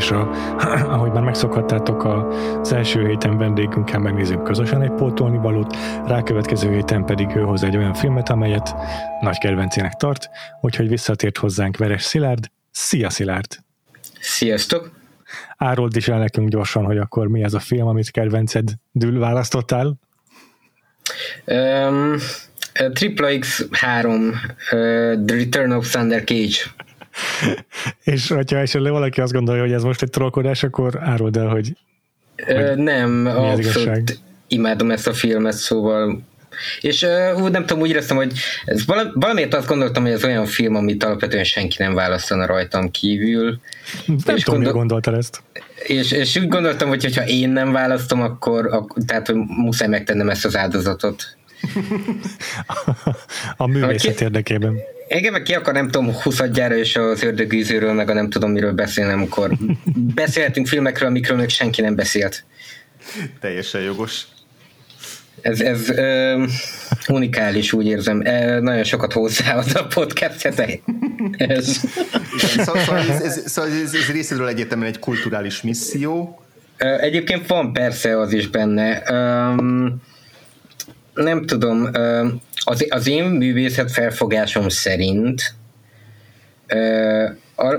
És a, ahogy már megszokhattátok, az első héten vendégünkkel megnézzük közösen egy pótolni valót, rákövetkező héten pedig ő hoz egy olyan filmet, amelyet nagy kedvencének tart, úgyhogy visszatért hozzánk Veres Szilárd. Szia Szilárd! Sziasztok! Árold is el nekünk gyorsan, hogy akkor mi ez a film, amit kedvenced dül választottál. Um, Triple X 3 uh, The Return of Thunder Cage. És hogyha esetleg valaki azt gondolja, hogy ez most egy trollkodás, akkor árold el, hogy Uh, nem, az abszolút imádom ezt a filmet, szóval és úgy nem tudom, úgy éreztem, hogy ez vala, valamiért azt gondoltam, hogy ez olyan film, amit alapvetően senki nem választana rajtam kívül. nem És tudom, gondol- gondoltad ezt. És, és úgy gondoltam, hogy ha én nem választom, akkor, akkor tehát hogy muszáj megtennem ezt az áldozatot. A művészet Ki- érdekében. Igen, meg ki akar, nem tudom, 20 és az ördögűzőről, meg a nem tudom miről beszélni, amikor beszélhetünk filmekről, amikről még senki nem beszélt. Teljesen jogos. Ez, ez ö, unikális, úgy érzem. E, nagyon sokat hozzáad a podcastet. Ez. Igen, szóval, szóval, ez, ez, szóval ez, ez részéről egyértelműen egy kulturális misszió. Egyébként van persze az is benne. Um, nem tudom, az, az én művészet felfogásom szerint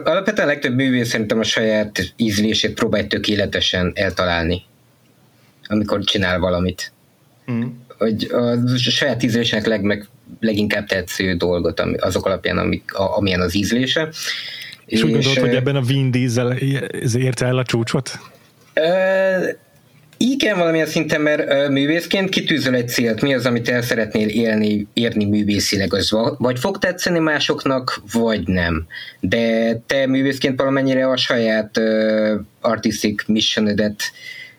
alapvetően a legtöbb művész szerintem a saját ízlését próbálj tökéletesen eltalálni, amikor csinál valamit. Mm. Hogy a saját ízlésének legmeg, leginkább tetsző dolgot, azok alapján, amik, a, amilyen az ízlése. És, úgy gondolod, hogy ebben a Vin Diesel érte el a csúcsot? Ö, igen, valamilyen szinten, mert művészként kitűzöl egy célt, mi az, amit el szeretnél élni, érni művészileg, az va- vagy fog tetszeni másoknak, vagy nem. De te művészként valamennyire a saját ö, artistic missionedet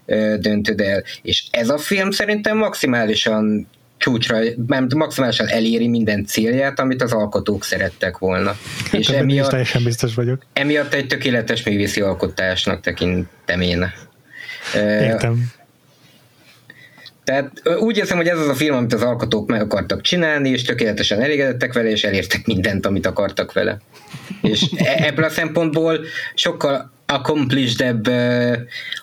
ö, döntöd el. És ez a film szerintem maximálisan csúcsra, mert maximálisan eléri minden célját, amit az alkotók szerettek volna. És Ebben is emiatt, teljesen biztos vagyok. emiatt egy tökéletes művészi alkotásnak tekintem én. Értem. tehát úgy érzem, hogy ez az a film, amit az alkotók meg akartak csinálni, és tökéletesen elégedettek vele, és elértek mindent, amit akartak vele. És e- ebből a szempontból sokkal accomplished uh,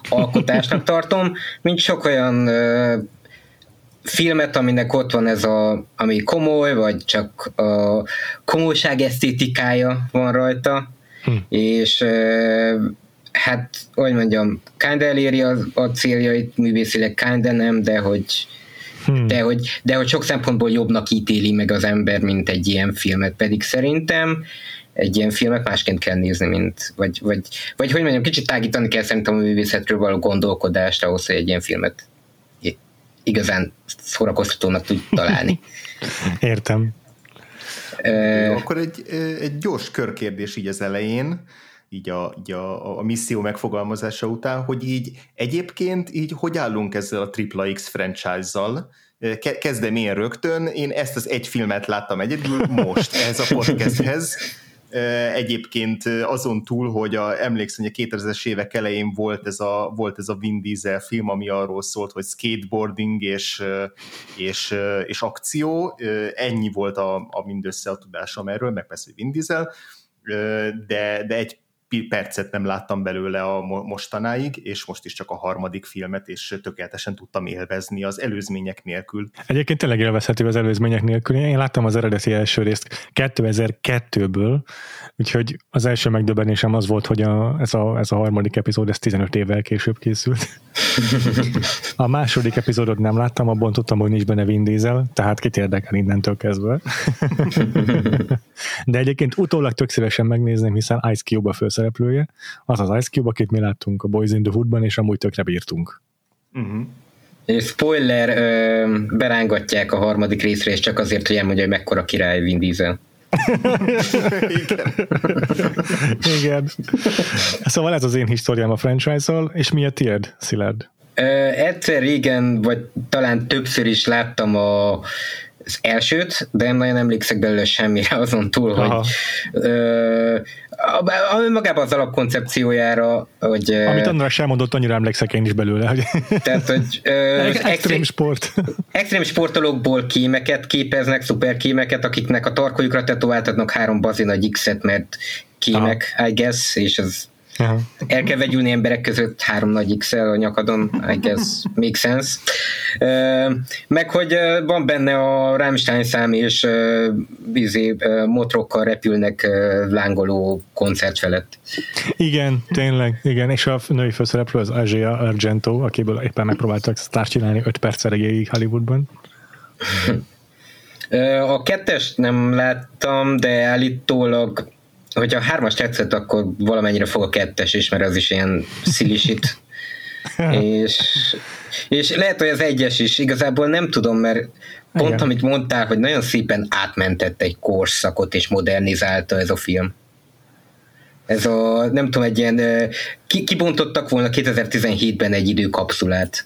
alkotásnak tartom, mint sok olyan uh, filmet, aminek ott van ez a, ami komoly, vagy csak a komolyság esztétikája van rajta, Hm. és uh, hát, hogy mondjam, kinda eléri a, a céljait művészileg, kinda nem, de hogy, Hm. de hogy, de hogy sok szempontból jobbnak ítéli meg az ember, mint egy ilyen filmet, pedig szerintem egy ilyen filmet másként kell nézni, mint, vagy, vagy, vagy hogy mondjam, kicsit tágítani kell szerintem a művészetről való gondolkodást ahhoz, hogy egy ilyen filmet igazán szórakoztatónak tud találni. Értem. Ö, Akkor egy, egy gyors körkérdés így az elején, így a, így a, a misszió megfogalmazása után, hogy így egyébként így hogy állunk ezzel a Triple X franchise-zal? Ke- Kezdem én rögtön, én ezt az egy filmet láttam egyedül most ehhez a podcasthez. Egyébként azon túl, hogy a, emlékszem, hogy a 2000-es évek elején volt ez, a, volt ez a Vin Diesel film, ami arról szólt, hogy skateboarding és, és, és akció, ennyi volt a, a mindössze a tudásom erről, meg persze Vin Diesel, de, de egy percet nem láttam belőle a mo- mostanáig, és most is csak a harmadik filmet, és tökéletesen tudtam élvezni az előzmények nélkül. Egyébként tényleg élvezhető az előzmények nélkül. Én láttam az eredeti első részt 2002-ből, úgyhogy az első megdöbbenésem az volt, hogy a, ez, a, ez a harmadik epizód, ez 15 évvel később készült. A második epizódot nem láttam, abban tudtam, hogy nincs benne Vin Diesel, tehát kit érdekel innentől kezdve. De egyébként utólag tök szívesen megnézném, hiszen Ice Cube a főszereplője, az az Ice Cube, akit mi láttunk a Boys in the Hoodban, és amúgy tökre bírtunk. Uh-huh. Spoiler, berángatják a harmadik részre, és csak azért, hogy elmondja, hogy mekkora király Vin Diesel. Igen. Igen. Szóval ez az én históriám a franchise-ol, és mi a tiéd, Szilárd? Egyszer régen, vagy talán többször is láttam a az elsőt, de nem nagyon emlékszek belőle semmire azon túl, Aha. hogy ö, ami magában az alapkoncepciójára, hogy... Amit annak sem mondott, annyira emlékszek én is belőle. Hogy tehát, hogy... Ö, extrém, extrém sport. Extrém sportolókból kémeket képeznek, szuper kémeket, akiknek a tarkójukra tetováltatnak három bazin a X-et, mert kémek, Aha. I guess, és ez Aha. El kell vegyülni emberek között három nagy x a nyakadon, I guess make sense. Meg hogy van benne a Rammstein szám, és bizé, motrokkal repülnek lángoló koncert felett. Igen, tényleg, igen, és a női főszereplő az Asia Argento, akiből éppen megpróbáltak sztárt csinálni 5 perc erejéig Hollywoodban. A kettest nem láttam, de állítólag hogyha a hármas tetszett, akkor valamennyire fog a kettes is, mert az is ilyen szilisit. és, és lehet, hogy az egyes is, igazából nem tudom, mert pont Igen. amit mondtál, hogy nagyon szépen átmentett egy korszakot, és modernizálta ez a film. Ez a, nem tudom, egy ilyen, ki, kibontottak volna 2017-ben egy időkapszulát,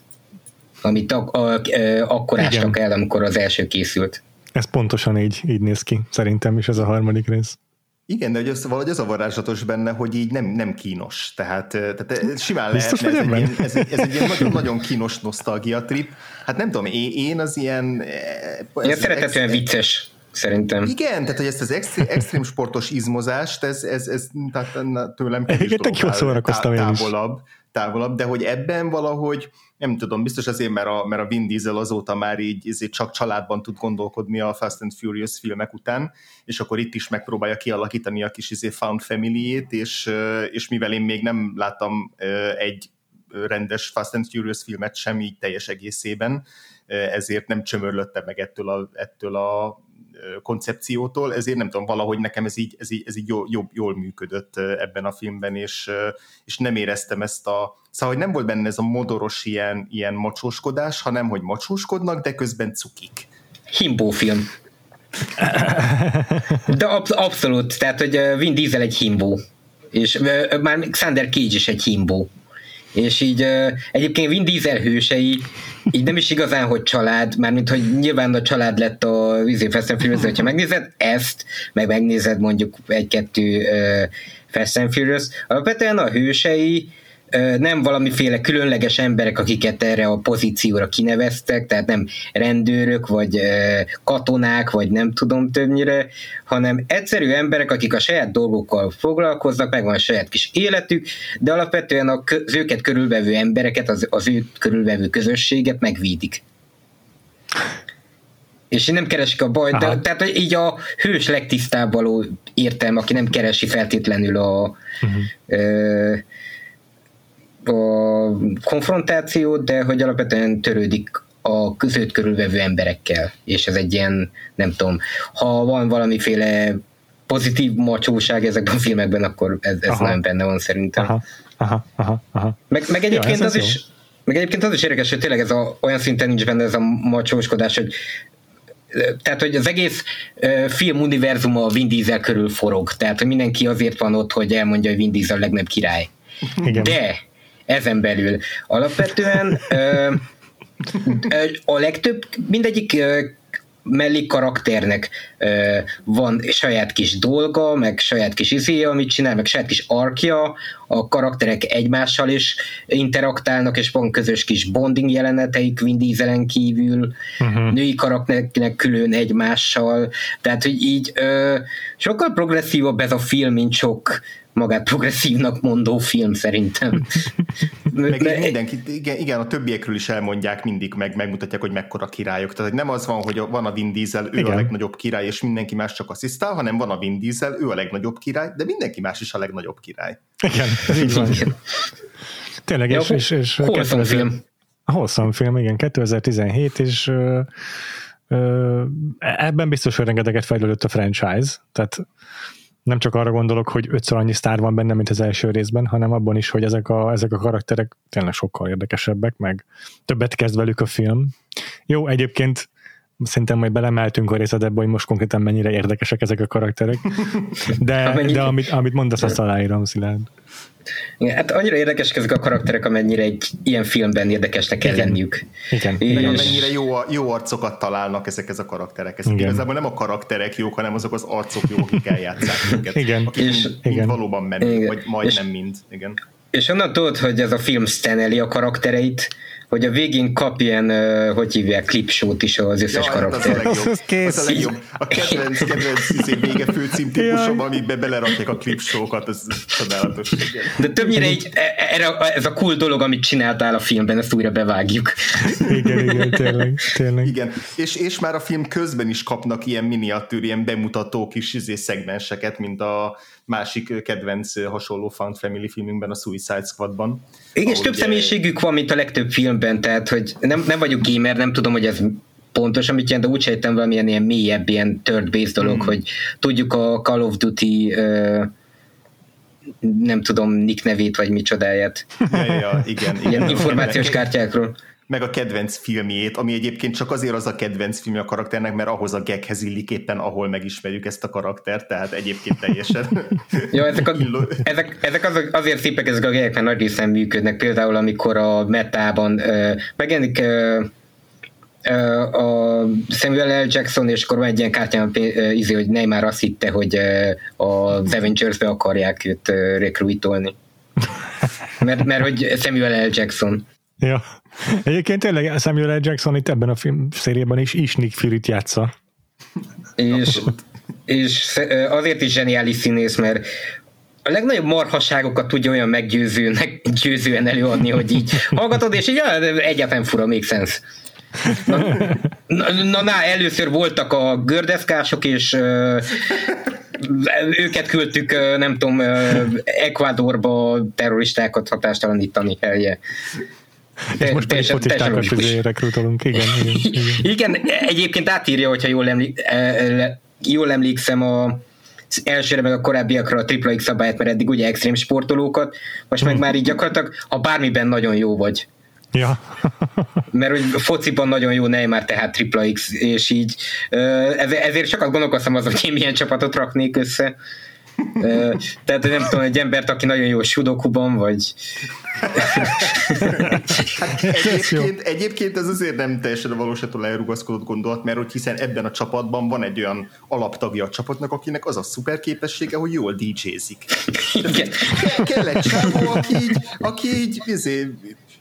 amit ak- a, a, akkor ástak el, amikor az első készült. Ez pontosan így, így néz ki, szerintem is ez a harmadik rész. Igen, de hogy az, valahogy az a varázslatos benne, hogy így nem, nem kínos. Tehát, tehát simán lehet, ez, egy ilyen, ez, ez egy ilyen nagyon, nagyon kínos nosztalgia trip. Hát nem tudom, én, én az ilyen... Ez ilyen szeretetően vicces szerintem. Igen, tehát hogy ezt az extrém, extrém sportos izmozást, ez, ez, ez tehát tőlem kevés dolog távolabb, távolabb, de hogy ebben valahogy nem tudom, biztos azért, mert a, mert a Vin Diesel azóta már így ezért csak családban tud gondolkodni a Fast and Furious filmek után, és akkor itt is megpróbálja kialakítani a kis izé found family és, és mivel én még nem láttam egy rendes Fast and Furious filmet sem így teljes egészében, ezért nem csömörlötte meg ettől a, ettől a koncepciótól, ezért nem tudom, valahogy nekem ez így, ez így, ez így jól, jól, jól működött ebben a filmben, és, és nem éreztem ezt a, szóval hogy nem volt benne ez a modoros ilyen, ilyen macsóskodás, hanem hogy macsóskodnak, de közben cukik. Himbó film. De absz- abszolút, tehát, hogy Vin Diesel egy himbó, és már Xander Cage is egy himbó. És így egyébként Vin Diesel hősei így nem is igazán, hogy család, mármint, hogy nyilván a család lett a Vizé Fast and Furious, hogyha megnézed ezt, meg megnézed mondjuk egy-kettő Fast and Furious, alapvetően a hősei nem valamiféle különleges emberek, akiket erre a pozícióra kineveztek, tehát nem rendőrök, vagy katonák, vagy nem tudom többnyire, hanem egyszerű emberek, akik a saját dolgokkal foglalkoznak, megvan a saját kis életük, de alapvetően az őket körülvevő embereket, az, az ő körülvevő közösséget megvédik és nem keresik a bajt, de, tehát így a hős legtisztább való értelme, aki nem keresi feltétlenül a uh-huh. ö, a konfrontációt, de hogy alapvetően törődik a között körülvevő emberekkel, és ez egy ilyen, nem tudom, ha van valamiféle pozitív macsóság ezekben a filmekben, akkor ez, ez nem benne van szerintem. Aha, aha, aha, aha. Meg, meg egyébként ja, az, az is meg egyébként az is érdekes, hogy tényleg ez a, olyan szinten nincs benne ez a macsóskodás, hogy tehát, hogy az egész uh, film univerzuma a Vin Diesel körül forog, tehát, hogy mindenki azért van ott, hogy elmondja, hogy Vin Diesel a legnagyobb király. Igen. De ezen belül. Alapvetően a legtöbb, mindegyik mellék karakternek ö, van saját kis dolga, meg saját kis izéje, amit csinál, meg saját kis arkja, a karakterek egymással is interaktálnak, és van közös kis bonding jeleneteik Vin Dieselen kívül, uh-huh. női karakternek külön egymással, tehát, hogy így ö, sokkal progresszívabb ez a film, mint sok magát progresszívnak mondó film szerintem. meg De, mindenki, igen, igen, a többiekről is elmondják mindig, meg megmutatják, hogy mekkora királyok. Tehát hogy nem az van, hogy van a Vin Diesel, ő igen. a legnagyobb király, és mindenki más csak asszisztál, hanem van a Vin Diesel, ő a legnagyobb király, de mindenki más is a legnagyobb király. Igen, ez így van. Tényleg, ja, és, és, és hosszú film. Hosszú film, igen, 2017, és ö, ö, ebben biztos, hogy rengeteget fejlődött a franchise, tehát nem csak arra gondolok, hogy ötször annyi sztár van benne, mint az első részben, hanem abban is, hogy ezek a, ezek a karakterek tényleg sokkal érdekesebbek, meg többet kezd velük a film. Jó, egyébként szerintem majd belemeltünk a részletbe, hogy most konkrétan mennyire érdekesek ezek a karakterek. De, de amit, amit mondasz, azt aláírom, Szilárd. Igen, hát annyira érdekesek ezek a karakterek, amennyire egy ilyen filmben érdekesnek kell Igen. lenniük. Igen. És... Meg amennyire jó, jó arcokat találnak ezek, ezek a karakterek. Ezek Igen. igazából nem a karakterek jók, hanem azok az arcok jók, akik eljátszák őket. Igen. Akik és, mind, mind igen. valóban mennek, vagy majdnem és, mind. Igen. És onnan tudod, hogy ez a film steneli a karaktereit, hogy a végén kap ilyen, hogy hívják, klipsót is az összes ja, karakter. Hát az a legjobb. Az a, legjobb. a kedvenc, kedvenc izé, vége főcím típusom, amiben belerakják a klipsókat, ez csodálatos. De többnyire így, e, e, erre, ez a cool dolog, amit csináltál a filmben, ezt újra bevágjuk. Igen, igen, tényleg. tényleg. Igen, és, és már a film közben is kapnak ilyen miniatűr, ilyen bemutató kis izé, szegmenseket, mint a másik kedvenc hasonló Found Family filmünkben, a Suicide Squadban. Igen, és több személyiségük van, mint a legtöbb filmben, tehát hogy nem, nem vagyok gamer, nem tudom, hogy ez pontos, amit jelent, de úgy sejtem valamilyen ilyen mélyebb, ilyen third base dolog, hmm. hogy tudjuk a Call of Duty uh, nem tudom, Nick nevét, vagy micsodáját. Ja, ja, igen. igen. Ilyen információs kártyákról meg a kedvenc filmjét, ami egyébként csak azért az a kedvenc filmje a karakternek, mert ahhoz a geghez illik éppen, ahol megismerjük ezt a karaktert, tehát egyébként teljesen ja, ezek, a, ezek, ezek az, azért szépek ezek a gegek, mert nagy részen működnek, például amikor a metában uh, megjelenik uh, a Samuel L. Jackson, és akkor van egy ilyen kártyán izé, hogy Neymar azt hitte, hogy az Avengers-be akarják őt rekruitolni. Mert, mert hogy Samuel L. Jackson. Ja. Egyébként tényleg Samuel L. Jackson itt ebben a film szériában is, is Nick Fury-t játsza. És, és azért is zseniális színész, mert a legnagyobb marhaságokat tudja olyan meggyőzőnek, győzően előadni, hogy így hallgatod, és így ja, egyáltalán fura, még sense. Na, na, na, először voltak a gördeszkások, és uh, őket küldtük, nem tudom, uh, Ecuadorba terroristákat hatástalanítani helye. És most pedig fotistákat rekrutolunk, igen, igen, igen. igen, egyébként átírja, hogyha jól, emlék, e, e, jól emlékszem a elsőre meg a korábbiakra a tripla X szabályt, mert eddig ugye extrém sportolókat, most meg hmm. már így gyakorlatilag, ha bármiben nagyon jó vagy. Ja. mert hogy fociban nagyon jó Neymar, tehát tripla X, és így ezért sokat gondolkoztam azon, hogy én milyen csapatot raknék össze. Tehát nem tudom, egy embert, aki nagyon jó sudokuban, vagy... hát egyébként, egyébként ez azért nem teljesen a valóságtól elrugaszkodott gondolat, mert hogy hiszen ebben a csapatban van egy olyan alaptagja a csapatnak, akinek az a szuper képessége, hogy jól DJ-zik. Igen. Kell egy csávó, aki így, aki így izé,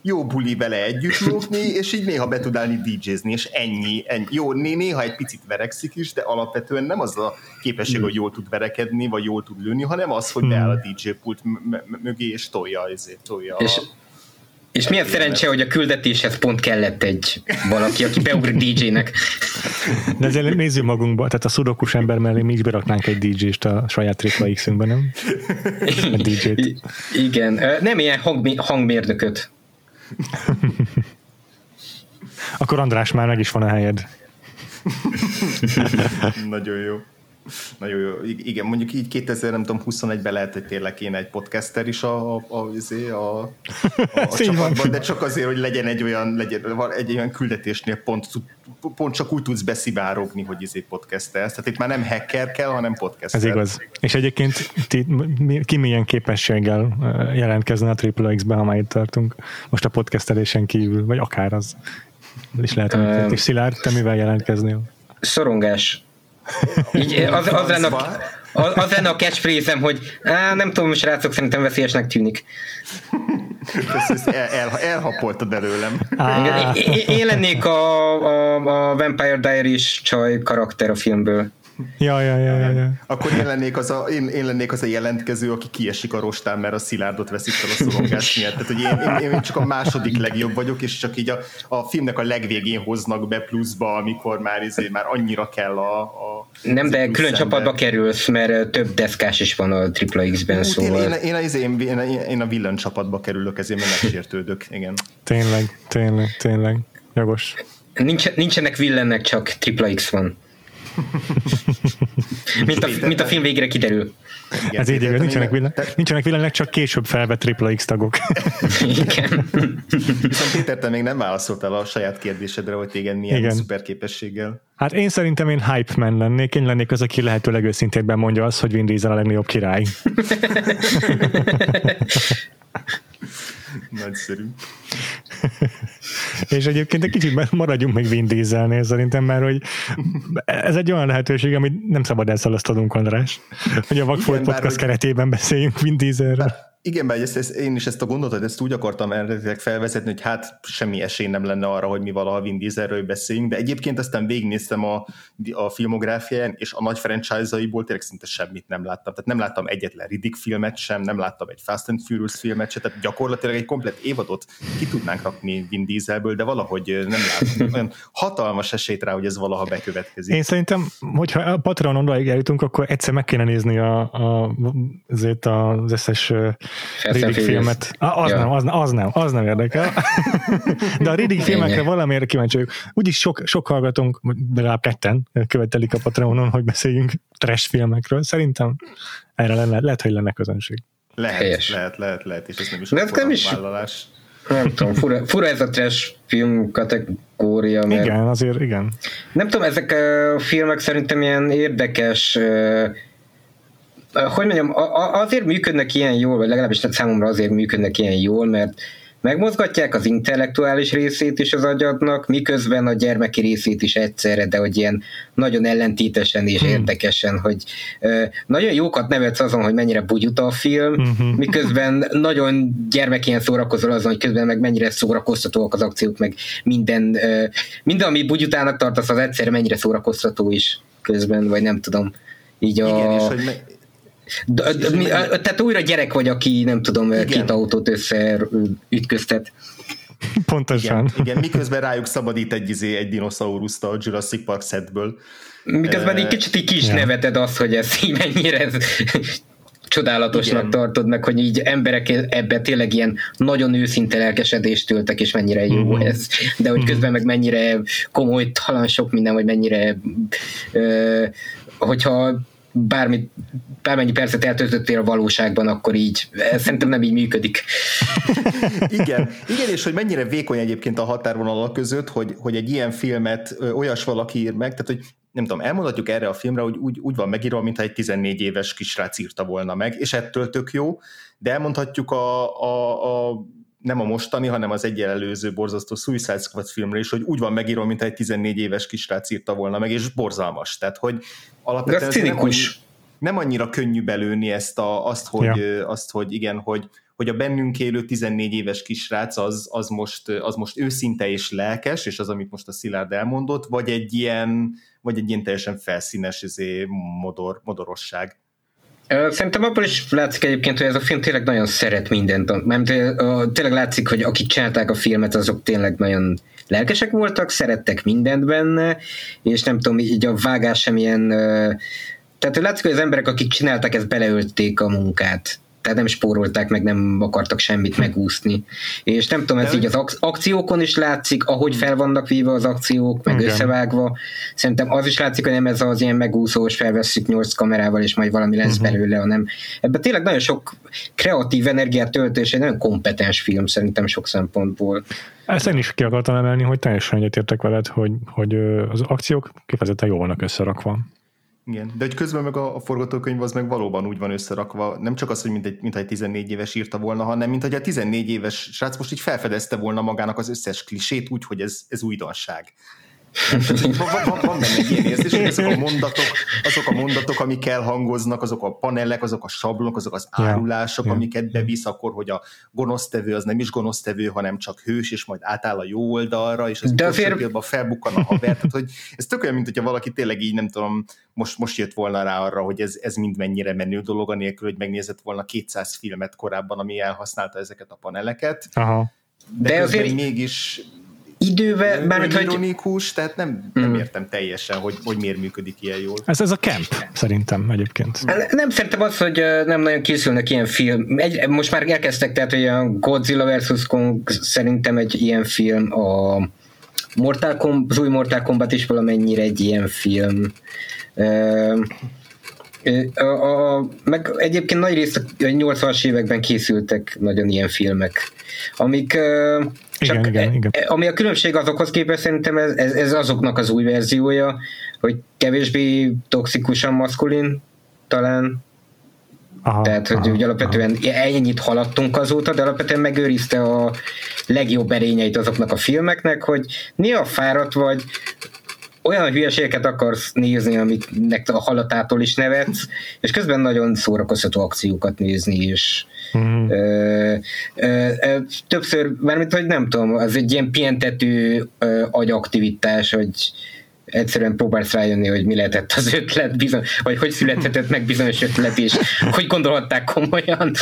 jó buli vele együtt lókni, és így néha be tud állni DJ-zni, és ennyi, ennyi. Jó, néha egy picit verekszik is, de alapvetően nem az a képesség, mm. hogy jól tud verekedni, vagy jól tud lőni, hanem az, hogy beáll a DJ pult mögé, és tolja, ezért tolja és, a, és milyen szerencse, hogy a küldetéshez pont kellett egy valaki, aki beugrik DJ-nek. De ezzel nézzük magunkba, tehát a szudokus ember mellé mi is beraknánk egy DJ-st a saját tripla X-ünkben, nem? A DJ-t. Igen, nem ilyen hang, hangmérnököt. Akkor András már meg is van a helyed. Nagyon jó. Nagyon jó. Igen, mondjuk így 2021-ben lehet, hogy tényleg kéne egy podcaster is a, a, a, izé, a, a, a csapatban, de csak azért, hogy legyen egy olyan, legyen, egy olyan küldetésnél pont, pont csak úgy tudsz beszivárogni, hogy izé podcastelsz. Tehát itt már nem hacker kell, hanem podcaster. Ez igaz. És egyébként ti, ki milyen képességgel jelentkezne a Triple X-be, ha már itt tartunk? Most a podcastelésen kívül, vagy akár az is lehet, uh, és Szilárd, te mivel jelentkeznél? Szorongás így az, az, lenne a, az, lenne a catchphrase hogy á, nem tudom, srácok, szerintem veszélyesnek tűnik. Ezt el, el, elhapoltad előlem. Én, én lennék a, a, a Vampire Diaries csaj karakter a filmből. Ja, ja, ja, ja, ja. Akkor én lennék, az a, én, én lennék az a jelentkező, aki kiesik a rostán, mert a szilárdot veszik fel a szorongás miatt. Tehát, hogy én, én, én, csak a második legjobb vagyok, és csak így a, a filmnek a legvégén hoznak be pluszba, amikor már, izé, már annyira kell a, a nem, de külön ember. csapatba kerülsz, mert több deszkás is van a Triple X-ben, szóval... Én, én, én, én, én, én a villan csapatba kerülök, ezért mert megsértődök, igen. Tényleg, tényleg, tényleg. Jogos. Nincs, nincsenek villennek, csak Triple X van. mint, a, mint a film végre kiderül. Igen, Ez így igaz, nincsenek, villan, te... nincsenek villanek, csak később felvett tripla X tagok. Igen. Viszont Péter, te még nem válaszoltál a saját kérdésedre, hogy téged milyen Igen. szuperképességgel. Hát én szerintem én hype man lennék, én lennék az, aki lehetőleg őszintébben mondja azt, hogy Vin Diesel a legnagyobb király. Nagyszerű. És egyébként egy kicsit maradjunk még Vin Dieselnél szerintem, mert hogy ez egy olyan lehetőség, amit nem szabad elszalasztanunk, András, hogy a Vakfolt Podcast hogy... keretében beszéljünk Vin Dieselről. Igen, mert ezt, ezt, én is ezt a gondolatot, ezt úgy akartam eredetileg felvezetni, hogy hát semmi esély nem lenne arra, hogy mi valaha Vin Dieselről beszéljünk, de egyébként aztán végignéztem a, a filmográfián, és a nagy franchise-aiból tényleg szinte semmit nem láttam. Tehát nem láttam egyetlen Riddick filmet sem, nem láttam egy Fast and Furious filmet sem, tehát gyakorlatilag egy komplet évadot ki tudnánk rakni Vin Dieselből, de valahogy nem látom olyan hatalmas esélyt rá, hogy ez valaha bekövetkezik. Én szerintem, hogyha a Patreonon odaig eljutunk, akkor egyszer meg kéne nézni a, a, azért az összes Riddick filmet. Az, ja. nem, az, az nem, az nem érdekel. De a Riddick filmekre valamiért kíváncsi vagyok. Úgyis sok, sok hallgatónk, legalább ketten követelik a Patreonon, hogy beszéljünk trash filmekről. Szerintem erre lenne, lehet, hogy lenne közönség. Lehet, Helyes. lehet, lehet, lehet, és ez nem is nem is, vállalás. Nem tudom, fura, fura ez a trash film kategória. Mert igen, azért igen. Nem tudom, ezek a filmek szerintem ilyen érdekes hogy mondjam, azért működnek ilyen jól, vagy legalábbis számomra azért működnek ilyen jól, mert megmozgatják az intellektuális részét is az agyadnak, miközben a gyermeki részét is egyszerre, de hogy ilyen nagyon ellentétesen és hmm. érdekesen, hogy nagyon jókat nevetsz azon, hogy mennyire bugyuta a film, uh-huh. miközben nagyon gyermekien szórakozol azon, hogy közben meg mennyire szórakoztatóak az akciók, meg minden, uh, minden, ami bugyutának tartasz, az egyszerre mennyire szórakoztató is közben, vagy nem tudom. Így a... Igen, és hogy me- de, de, mi, tehát újra gyerek vagy, aki nem tudom, igen. két autót összeütköztet. Pontosan. Igen, igen, miközben rájuk szabadít egy, izé, egy dinoszauruszt a Jurassic Park setből. Miközben egy kicsit így kis ja. neveted azt, hogy ez így mennyire ez csodálatosnak Igen. tartod meg, hogy így emberek ebbe tényleg ilyen nagyon őszinte lelkesedést töltek, és mennyire jó uh-huh. ez, de hogy közben meg mennyire komoly, talán sok minden, vagy mennyire ö, hogyha bármit, bármennyi percet eltöltöttél a valóságban, akkor így, szerintem nem így működik. igen, igen, és hogy mennyire vékony egyébként a határvonalak között, hogy, hogy egy ilyen filmet olyas valaki ír meg, tehát hogy nem tudom, elmondhatjuk erre a filmre, hogy úgy, úgy van megírva, mintha egy 14 éves kisrác írta volna meg, és ettől tök jó, de elmondhatjuk a, a, a nem a mostani, hanem az egy előző borzasztó Suicide Squad filmre is, hogy úgy van megírva, mint egy 14 éves kisrác írta volna meg, és borzalmas. Tehát, hogy alapvetően nem, annyi, nem annyira könnyű belőni ezt a, azt, hogy, ja. azt, hogy igen, hogy, hogy a bennünk élő 14 éves kisrác az, az, most, az most őszinte és lelkes, és az, amit most a Szilárd elmondott, vagy egy ilyen, vagy egy ilyen teljesen felszínes izé, modor, modorosság. Szerintem abból is látszik egyébként, hogy ez a film tényleg nagyon szeret mindent. Mert tényleg látszik, hogy akik csinálták a filmet, azok tényleg nagyon lelkesek voltak, szerettek mindent benne, és nem tudom, így a vágás sem ilyen... Tehát látszik, hogy az emberek, akik csinálták, ezt beleölték a munkát tehát nem spórolták meg, nem akartak semmit megúszni. És nem tudom, ez De így az ak- akciókon is látszik, ahogy fel vannak víve az akciók, meg Igen. összevágva. Szerintem az is látszik, hogy nem ez az ilyen megúszós, felvesszük nyolc kamerával, és majd valami lesz uh-huh. belőle, hanem ebben tényleg nagyon sok kreatív energiát tölt, és egy nagyon kompetens film szerintem sok szempontból. Ezt én is ki akartam emelni, hogy teljesen egyetértek veled, hogy, hogy az akciók kifejezetten jól vannak összerakva. Igen, de hogy közben meg a, a forgatókönyv az meg valóban úgy van összerakva, nem csak az, hogy mint egy, mint egy 14 éves írta volna, hanem mint hogy a 14 éves srác most így felfedezte volna magának az összes klisét úgy, hogy ez, ez újdonság van, van, van benne egy ilyen érzés, hogy azok a mondatok, azok a mondatok, amik elhangoznak, azok a panelek, azok a sablonok, azok az árulások, yeah. amiket bevisz akkor, hogy a gonosztevő az nem is gonosztevő, hanem csak hős, és majd átáll a jó oldalra, és az De fér... felbukkan a haver. Tehát, hogy ez tök olyan, mint hogyha valaki tényleg így, nem tudom, most, most jött volna rá arra, hogy ez, ez mind mennyire menő dolog, anélkül, hogy megnézett volna 200 filmet korábban, ami elhasználta ezeket a paneleket. Aha. De, De azért mégis idővel, bármint, hogy... ironikus, tehát nem, nem hmm. értem teljesen, hogy, hogy miért működik ilyen jól. Ez, ez a camp, szerintem egyébként. Nem szerintem az, hogy nem nagyon készülnek ilyen film. Egy, most már elkezdtek, tehát hogy a Godzilla vs. Kong szerintem egy ilyen film, a Mortal Kombat, az új Mortal Kombat is valamennyire egy ilyen film. A, a, a, meg egyébként nagy részt a 80-as években készültek nagyon ilyen filmek, amik csak igen, igen, igen. E, ami a különbség azokhoz képest szerintem ez, ez, ez azoknak az új verziója, hogy kevésbé toxikusan maszkulin talán, Aha, Tehát, hogy aha, úgy alapvetően aha. ennyit haladtunk azóta, de alapvetően megőrizte a legjobb erényeit azoknak a filmeknek, hogy néha fáradt vagy, olyan hülyeségeket akarsz nézni, amiknek a halatától is nevetsz, és közben nagyon szórakoztató akciókat nézni, és mm. ö, ö, ö, többször, mármint, hogy nem tudom, az egy ilyen pihentető agyaktivitás, hogy egyszerűen próbálsz rájönni, hogy mi lehetett az ötlet, bizony, vagy hogy születhetett meg bizonyos ötlet, és hogy gondolhatták komolyan,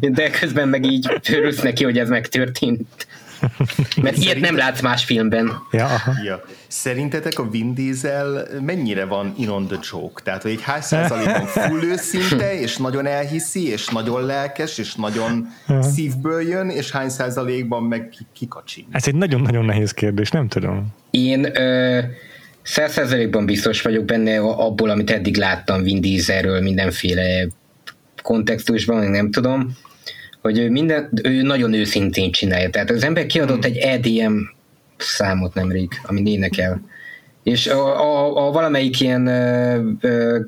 de közben meg így örülsz neki, hogy ez megtörtént. Mert ilyet nem látsz más filmben. Ja, aha. ja. Szerintetek a Vin Diesel mennyire van in on the joke? Tehát, hogy egy hány százalékban full őszinte, és nagyon elhiszi, és nagyon lelkes, és nagyon szívből jön, és hány százalékban meg kikacsin? Ez egy nagyon-nagyon nehéz kérdés, nem tudom. Én ö, százszerzelékben biztos vagyok benne abból, amit eddig láttam Vin Dieselről mindenféle kontextusban, nem tudom, hogy ő, minden, ő nagyon őszintén csinálja. Tehát az ember kiadott hmm. egy EDM számot nemrég, ami énekel. És a, a, a valamelyik ilyen, ö, ö,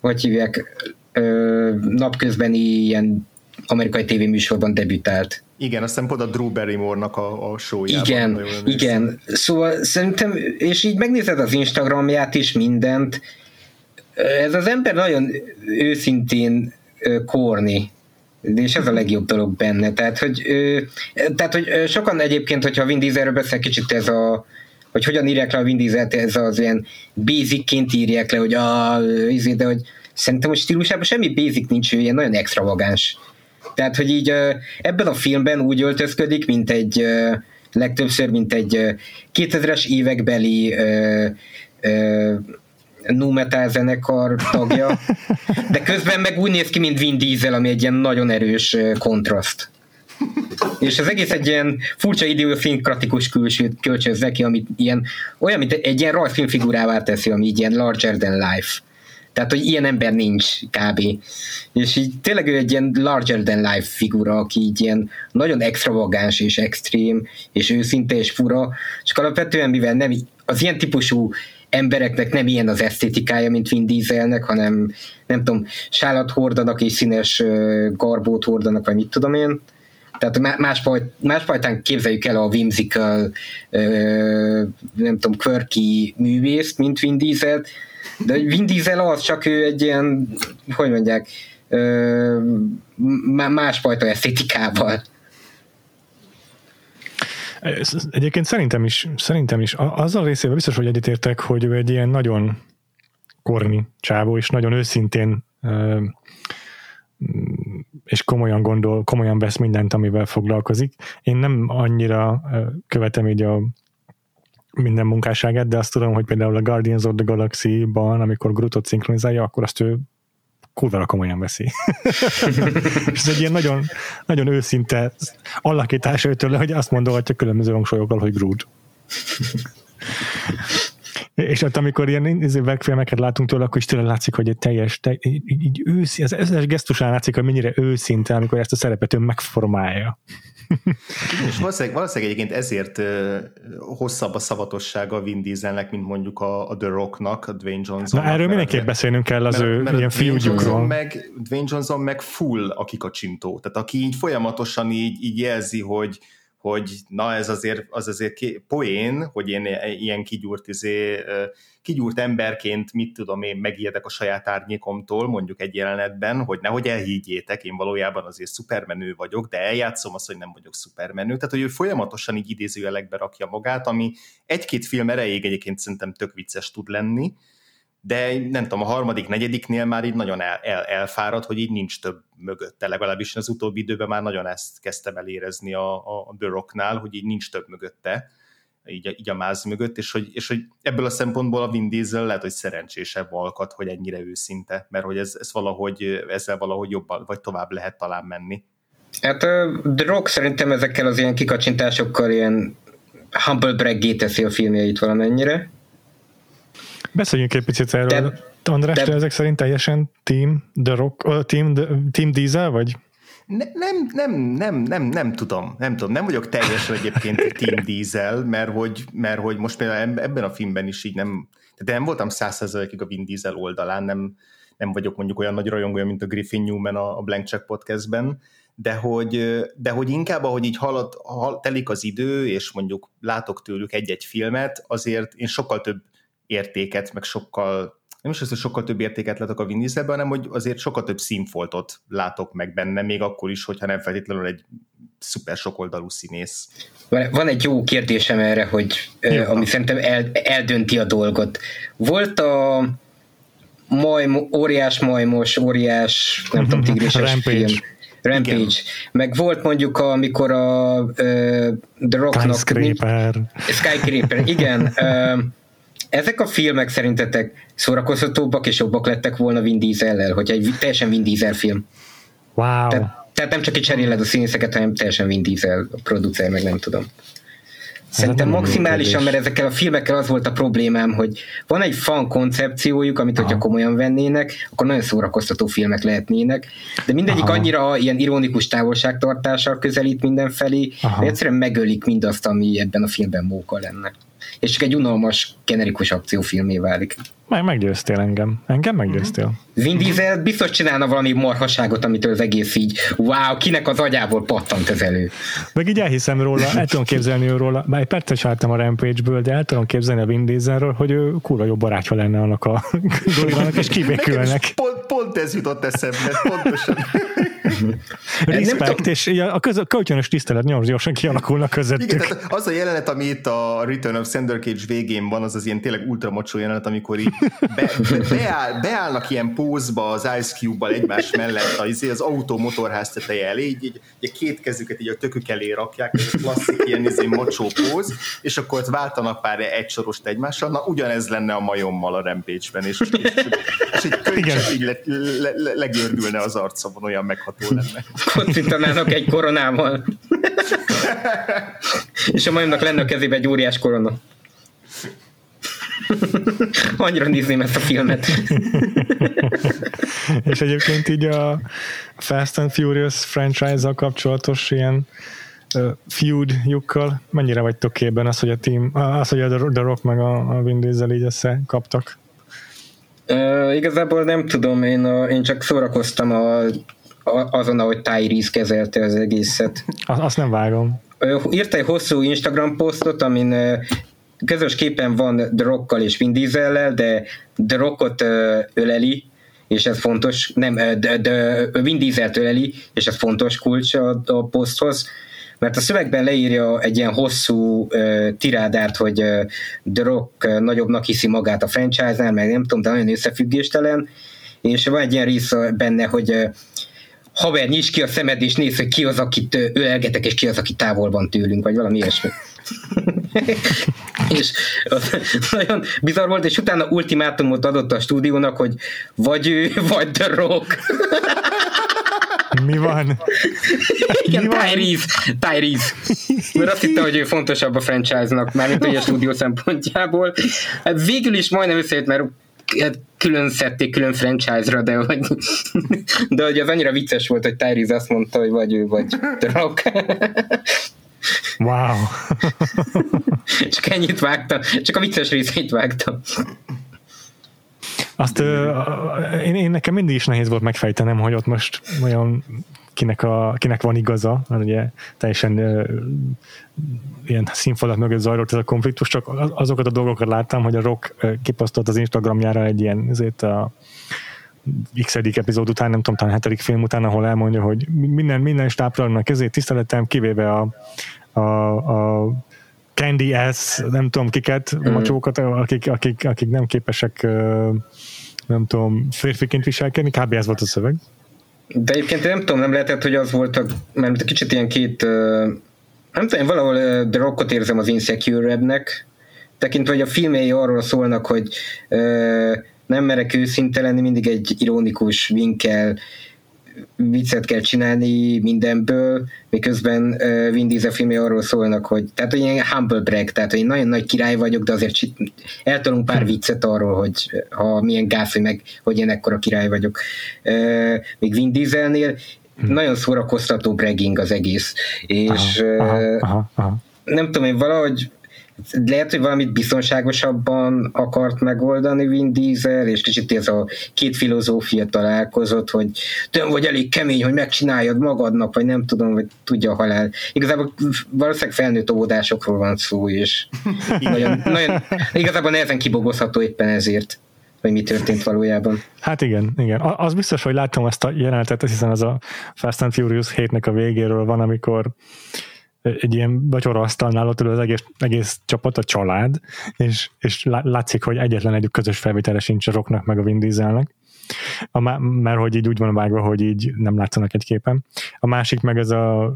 hogy hívják, ö, napközbeni ilyen amerikai tévéműsorban debütált. Igen, azt hiszem pont a Drew Barrymore-nak a, a show-jában. Igen, igen. Szóval szerintem, és így megnézed az Instagramját is, mindent, ez az ember nagyon őszintén korni, és ez a legjobb dolog benne. Tehát, hogy, tehát, hogy sokan egyébként, hogyha Vin Dieselről beszél, kicsit ez a, hogy hogyan írják le a Vin Dieselt, ez az ilyen basicként írják le, hogy a, izé, de hogy szerintem a stílusában semmi basic nincs, ő ilyen nagyon extravagáns tehát, hogy így ebben a filmben úgy öltözködik, mint egy legtöbbször, mint egy 2000-es évekbeli nu metal zenekar tagja, de közben meg úgy néz ki, mint Vin Diesel, ami egy ilyen nagyon erős kontraszt. És az egész egy ilyen furcsa idioszinkratikus külsőt kölcsönz neki, amit ilyen, olyan, mint egy ilyen rajzfilmfigurává teszi, ami így ilyen larger than life. Tehát, hogy ilyen ember nincs kb. És így tényleg ő egy ilyen larger than life figura, aki így ilyen nagyon extravagáns és extrém, és őszinte és fura, csak alapvetően mivel nem az ilyen típusú embereknek nem ilyen az esztétikája, mint Vin Dieselnek, hanem nem tudom, sálat hordanak és színes garbót hordanak, vagy mit tudom én. Tehát másfajt, másfajtán képzeljük el a whimsical, nem tudom, quirky művészt, mint Vin Diesel, de Vin Diesel az, csak ő egy ilyen, hogy mondják, másfajta esztétikával. Egyébként szerintem is, szerintem is azzal részével biztos, hogy egyetértek, hogy ő egy ilyen nagyon korni csávó, és nagyon őszintén és komolyan gondol, komolyan vesz mindent, amivel foglalkozik. Én nem annyira követem így a minden munkásságát, de azt tudom, hogy például a Guardians of the Galaxy-ban, amikor Grutot szinkronizálja, akkor azt ő kurvára komolyan veszi. és ez egy ilyen nagyon, nagyon őszinte alakítása őtől, hogy azt mondhatja különböző hangsúlyokkal, hogy Groot. És ott, amikor ilyen filmeket látunk tőle, akkor is tőle látszik, hogy egy teljes, te, így, így őszi, az összes gesztusán látszik, hogy mennyire őszinte, amikor ezt a szerepet ő megformálja. És valószínűleg, valószínűleg egyébként ezért hosszabb a szavatossága a Vin Dieselnek, mint mondjuk a, a The Rocknak, a Dwayne Johnson. Na erről mindenképp beszélnünk kell az mert, ő mert ilyen fiúgyukról. Meg, Dwayne Johnson meg full a kikacsintó. Tehát aki így folyamatosan így, így jelzi, hogy hogy na ez azért, az azért poén, hogy én ilyen kigyúrt, izé, kigyúrt emberként, mit tudom én, megijedek a saját árnyékomtól, mondjuk egy jelenetben, hogy nehogy elhiggyétek, én valójában azért szupermenő vagyok, de eljátszom azt, hogy nem vagyok szupermenő. Tehát, hogy ő folyamatosan így idézőjelekbe rakja magát, ami egy-két film erejéig egyébként szerintem tök vicces tud lenni, de nem tudom, a harmadik, negyediknél már így nagyon el, el, elfárad, hogy így nincs több mögötte, legalábbis az utóbbi időben már nagyon ezt kezdtem el érezni a, a The Rocknál, hogy így nincs több mögötte, így, így a máz mögött, és hogy, és hogy ebből a szempontból a Vin Diesel lehet, hogy szerencsésebb alkat, hogy ennyire őszinte, mert hogy ez, ez valahogy, ezzel valahogy jobban, vagy tovább lehet talán menni. Hát The Rock szerintem ezekkel az ilyen kikacsintásokkal ilyen humble braggé teszi a filmjeit valamennyire. Beszéljünk egy picit erről. De, András, de, te ezek szerint teljesen Team The Rock, uh, Team, the, team Diesel, vagy? Ne, nem, nem, nem, nem, nem tudom, nem tudom, nem vagyok teljesen egyébként Team Diesel, mert hogy, mert hogy most például ebben a filmben is így nem, de nem voltam százszerzalékig a Vin Diesel oldalán, nem, nem vagyok mondjuk olyan nagy rajongója, mint a Griffin Newman a Blank Check podcastben, de hogy, de hogy inkább, ahogy így halad, hal, telik az idő, és mondjuk látok tőlük egy-egy filmet, azért én sokkal több értéket, meg sokkal nem is az, hogy sokkal több értéket látok a Vin Dieselben, hanem hogy azért sokkal több színfoltot látok meg benne, még akkor is, hogyha nem feltétlenül egy szuper sokoldalú színész. Van egy jó kérdésem erre, hogy jó. ami szerintem el, eldönti a dolgot. Volt a majm, óriás majmos, óriás, nem tudom, tigrises film. Rampage. Igen. Meg volt mondjuk, amikor a uh, The Rocknak... Skyscraper. Skyscraper, igen. Uh, ezek a filmek szerintetek szórakoztatóbbak és jobbak lettek volna Vin Diesel-lel, hogy egy teljesen Vin Diesel film? Wow. Tehát, tehát nem csak egy cseréled a színészeket, hanem teljesen Vin Diesel a producer, meg nem tudom. Szerintem maximálisan, mert ezekkel a filmekkel az volt a problémám, hogy van egy fan koncepciójuk, amit Aha. hogyha komolyan vennének, akkor nagyon szórakoztató filmek lehetnének, de mindegyik Aha. annyira ilyen ironikus távolságtartással közelít mindenfelé, hogy egyszerűen megölik mindazt, ami ebben a filmben móka lenne és csak egy unalmas, generikus akciófilmé válik. Meg meggyőztél engem. Engem meggyőztél. Vin Diesel biztos csinálna valami marhaságot, amitől az egész így, wow, kinek az agyából pattant ez elő. Meg így elhiszem róla, el tudom képzelni róla, már egy percet álltam a Rampage-ből, de el tudom képzelni a Vin Dieselről, hogy ő kurva jó barátja lenne annak a Dolinak, és kibékülnek. Pont, pont ez jutott eszembe, pontosan. Respekt, és a, köz, a kölcsönös tisztelet nyomos gyorsan kialakulnak közöttük. Igen, tehát az a jelenet, ami itt a Return of Sender Cage végén van, az az ilyen tényleg ultramocsó jelenet, amikor így be, be, beáll, beállnak ilyen pózba az Ice Cube-bal egymás mellett az, az autó motorház teteje elé, így, így, így, két kezüket így a tökük elé rakják, ez a klasszik ilyen izé, mocsó póz, és akkor ott váltanak pár egy sorost egymással, na ugyanez lenne a majommal a Rampage-ben, és, és, és, és egy könyv így le, le, le, legördülne az arcomon, olyan megható lenne. Kocintanának egy koronával. és a majomnak lenne a kezében egy óriás korona. Annyira nézném ezt a filmet. és egyébként így a Fast and Furious franchise-zal kapcsolatos ilyen uh, feud lyukkal mennyire vagytok képben az, hogy a team, az, hogy a The Rock meg a, a Vin Diesel így összekaptak? Uh, igazából nem tudom, én, a, én csak szórakoztam a, azon, ahogy Tyrese kezelte az egészet. Azt nem vágom. Írt egy hosszú Instagram posztot, amin közös képen van The Rockkal és Vin Diesellel, de The Rockot öleli, és ez fontos, nem, de, de Vin Dieselt öleli, és ez fontos kulcs a, a poszthoz, mert a szövegben leírja egy ilyen hosszú uh, tirádárt, hogy uh, The Rock uh, nagyobbnak hiszi magát a franchise-nál, meg nem tudom, de nagyon összefüggéstelen, és van egy ilyen rész benne, hogy uh, haver, nyisd ki a szemed, és nézd, hogy ki az, akit ölelgetek, és ki az, aki távol van tőlünk, vagy valami ilyesmi. és nagyon bizarr volt, és utána ultimátumot adott a stúdiónak, hogy vagy ő, vagy The Rock. Mi van? Igen, Tyrese. Tyrese. Mert azt hitte, hogy ő fontosabb a franchise-nak, mármint a stúdió szempontjából. Hát végül is majdnem összejött, mert külön szedték külön franchise-ra, de hogy, de hogy az annyira vicces volt, hogy Tyrese azt mondta, hogy vagy ő, vagy Rock. Wow. csak ennyit vágtam, csak a vicces részét vágtam. Azt ö, én, én nekem mindig is nehéz volt megfejtenem, hogy ott most olyan kinek, a, kinek van igaza, mert ugye teljesen ö, ilyen színfalak mögött zajlott ez a konfliktus, csak azokat a dolgokat láttam, hogy a Rock kiposztolt az Instagramjára egy ilyen ezért a x epizód után, nem tudom, talán hetedik film után, ahol elmondja, hogy minden, minden stábtalannak kezét tiszteletem, kivéve a, a, a Candy S, nem tudom kiket, mm. macsókat, akik, akik, akik nem képesek nem tudom, férfiként viselkedni, kb. ez volt a szöveg. De egyébként nem tudom, nem lehetett, hogy az volt, a, mert kicsit ilyen két, nem tudom, valahol The Rockot érzem az insecure-nek, tekintve, hogy a filmjei arról szólnak, hogy nem merek őszinte lenni, mindig egy ironikus vinkel viccet kell csinálni mindenből, miközben uh, Vin Diesel filmé arról szólnak, hogy tehát hogy ilyen humble brag, tehát hogy én nagyon nagy király vagyok, de azért eltolunk pár viccet arról, hogy ha milyen gáz, hogy meg, hogy én ekkora király vagyok. Uh, még Vin Dieselnél hmm. nagyon szórakoztató bragging az egész, és aha, aha, aha, aha. nem tudom, én valahogy lehet, hogy valamit biztonságosabban akart megoldani Vin Diesel, és kicsit ez a két filozófia találkozott, hogy te vagy elég kemény, hogy megcsináljad magadnak, vagy nem tudom, hogy tudja a halál. Igazából valószínűleg felnőtt óvodásokról van szó, és nagyon, nagyon, igazából nehezen kibogozható éppen ezért hogy mi történt valójában. Hát igen, igen. Az biztos, hogy láttam ezt a jelenetet, hiszen az a Fast and Furious 7-nek a végéről van, amikor egy ilyen asztalnál ott az egész, egész csapat, a család, és, és látszik, hogy egyetlen egy közös felvétele sincs a Rocknak meg a Vin Dieselnek. A, mert hogy így úgy van vágva, hogy így nem látszanak egy képen. A másik meg ez a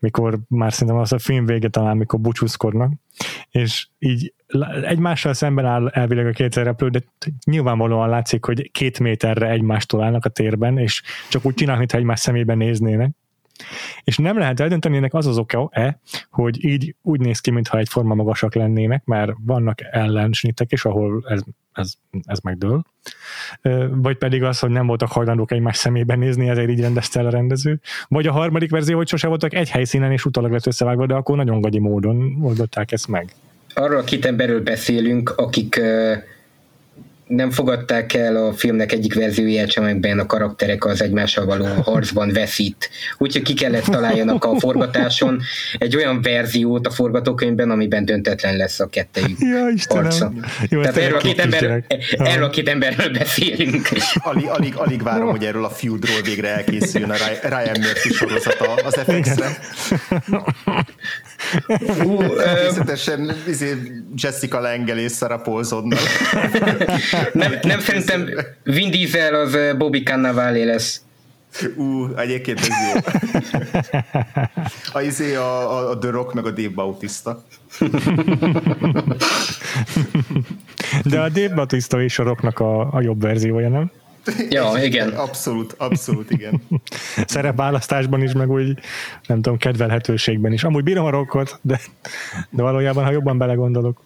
mikor már szerintem az a film vége talán, mikor búcsúzkodnak, és így egymással szemben áll elvileg a két szereplő, de nyilvánvalóan látszik, hogy két méterre egymástól állnak a térben, és csak úgy csinálnak, mintha egymás szemébe néznének. És nem lehet eldönteni, ennek az az oka-e, hogy így úgy néz ki, mintha egyforma magasak lennének, mert vannak ellensnitek is, ahol ez, ez, ez megdől. Vagy pedig az, hogy nem voltak hajlandók egymás szemében nézni, ezért így rendezte el a rendező. Vagy a harmadik verzió, hogy sose voltak egy helyszínen, és utólag lett összevágva, de akkor nagyon gagyi módon oldották ezt meg. Arról a két emberről beszélünk, akik nem fogadták el a filmnek egyik verzióját sem, amiben a karakterek az egymással való harcban veszít. Úgyhogy ki kellett találjanak a forgatáson egy olyan verziót a forgatókönyvben, amiben döntetlen lesz a kettejük ja, harca. Jó, Tehát erről a, két ember, erről a két emberről beszélünk. Alig, alig, alig várom, hogy erről a feudról végre elkészüljön a Ryan Murphy sorozata az FX-re. Uh, Természetesen izé, Jessica Langel és Sarah Paulsonnal. nem, nem szerintem Vin Diesel az Bobby Cannavale lesz. Ú, egyébként ez jó. A, izé a, a, a The Rock meg a Dave Bautista. De a Dave Bautista és a Rocknak a, a jobb verziója, nem? Ja, igen. Abszolút, abszolút, igen. Szerepválasztásban is, meg úgy, nem tudom, kedvelhetőségben is. Amúgy bírom a rockot, de, de valójában, ha jobban belegondolok.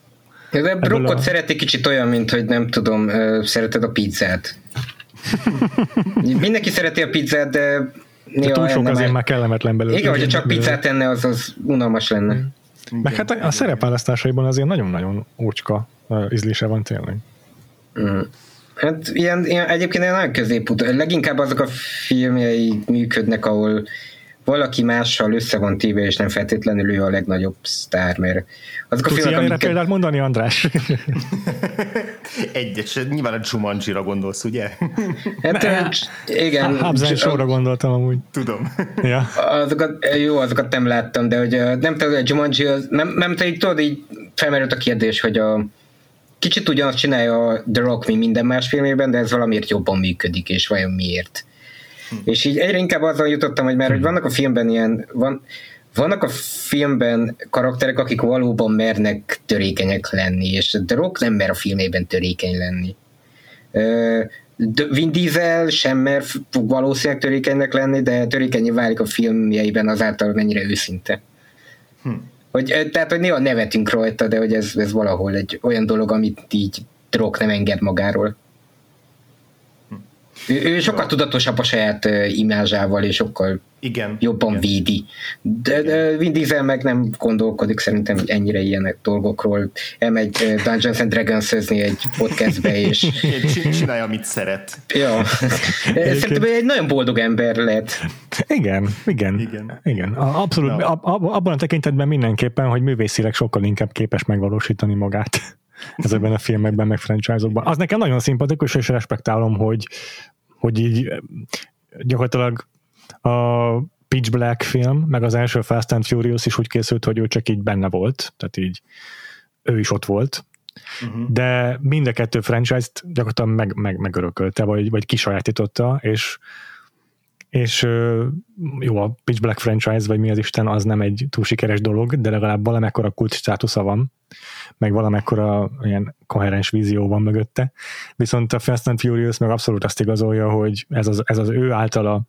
De rockot a... szereti kicsit olyan, mint hogy nem tudom, szereted a pizzát. Mindenki szereti a pizzát, de de túl sok azért már kellemetlen belőle. Igen, hogyha csak pizzát enne, az, az unalmas lenne. Igen. Meg hát a, a szerepválasztásaiban azért nagyon-nagyon ócska ízlése van tényleg. Mm. Hát ilyen, ilyen egyébként ilyen nagyon középút. Leginkább azok a filmjei működnek, ahol valaki mással össze van téve, és nem feltétlenül ő a legnagyobb sztár, mert azok a Tudsz filmek, amiket... példát mondani, András? Egyet, nyilván a Jumanji-ra gondolsz, ugye? Hát, igen. Habzen sorra gondoltam amúgy. Tudom. Ja. Azokat, jó, azokat nem láttam, de hogy nem tudom, a Jumanji, az, nem, nem tudod, így felmerült a kérdés, hogy a kicsit ugyanazt csinálja a The Rock, mint minden más filmében, de ez valamiért jobban működik, és vajon miért. Hm. És így egyre inkább azzal jutottam, hogy már hogy hm. vannak a filmben ilyen, van, vannak a filmben karakterek, akik valóban mernek törékenyek lenni, és The Rock nem mer a filmében törékeny lenni. Vin Diesel sem mer valószínűleg törékenynek lenni, de törékenyé válik a filmjeiben azáltal, mennyire őszinte. Hm. Hogy, tehát, hogy néha nevetünk rajta, de hogy ez, ez valahol egy olyan dolog, amit így drog nem enged magáról. Ő, ő sokkal tudatosabb a saját uh, imázsával, és sokkal igen, jobban igen. védi. De, de Vin Diesel meg nem gondolkodik szerintem ennyire ilyen dolgokról. Elmegy uh, Dungeons and dragons egy podcastbe, és... Csinálja, amit szeret. Ja. Szerintem egy nagyon boldog ember lett. Igen, igen. Igen. igen. Abszolút. No. abban a tekintetben mindenképpen, hogy művészileg sokkal inkább képes megvalósítani magát ezekben a filmekben, meg franchise-okban. Az nekem nagyon szimpatikus, és respektálom, hogy, hogy így gyakorlatilag a Pitch Black film, meg az első Fast and Furious is úgy készült, hogy ő csak így benne volt, tehát így ő is ott volt, uh-huh. de mind a kettő franchise-t gyakorlatilag meg, meg, megörökölte, vagy, vagy kisajátította, és és jó, a Pitch Black franchise, vagy mi az Isten, az nem egy túl sikeres dolog, de legalább valamekkora kult státusza van, meg valamekkora ilyen koherens vízió van mögötte. Viszont a Fast and Furious meg abszolút azt igazolja, hogy ez az, ez az ő általa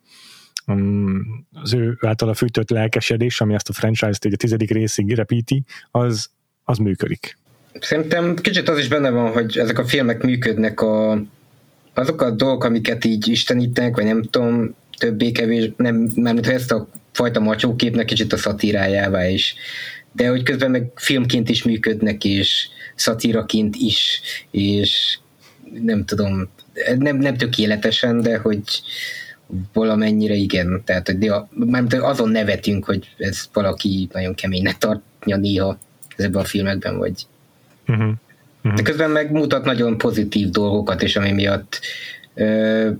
um, az ő általa fűtött lelkesedés, ami ezt a franchise-t egy a tizedik részig repíti, az, az működik. Szerintem kicsit az is benne van, hogy ezek a filmek működnek a, azok a dolgok, amiket így istenítenek, vagy nem tudom, többé-kevés, nem, mármint hogy ezt a fajta macsóképnek kicsit a szatírájává is. De hogy közben meg filmként is működnek, és szatíraként is, és nem tudom, nem, nem tökéletesen, de hogy valamennyire igen. Tehát, hogy mármint azon nevetünk, hogy ez valaki nagyon keménynek tartja néha ezekben a filmekben, vagy uh-huh. Uh-huh. De közben meg mutat nagyon pozitív dolgokat, és ami miatt ö,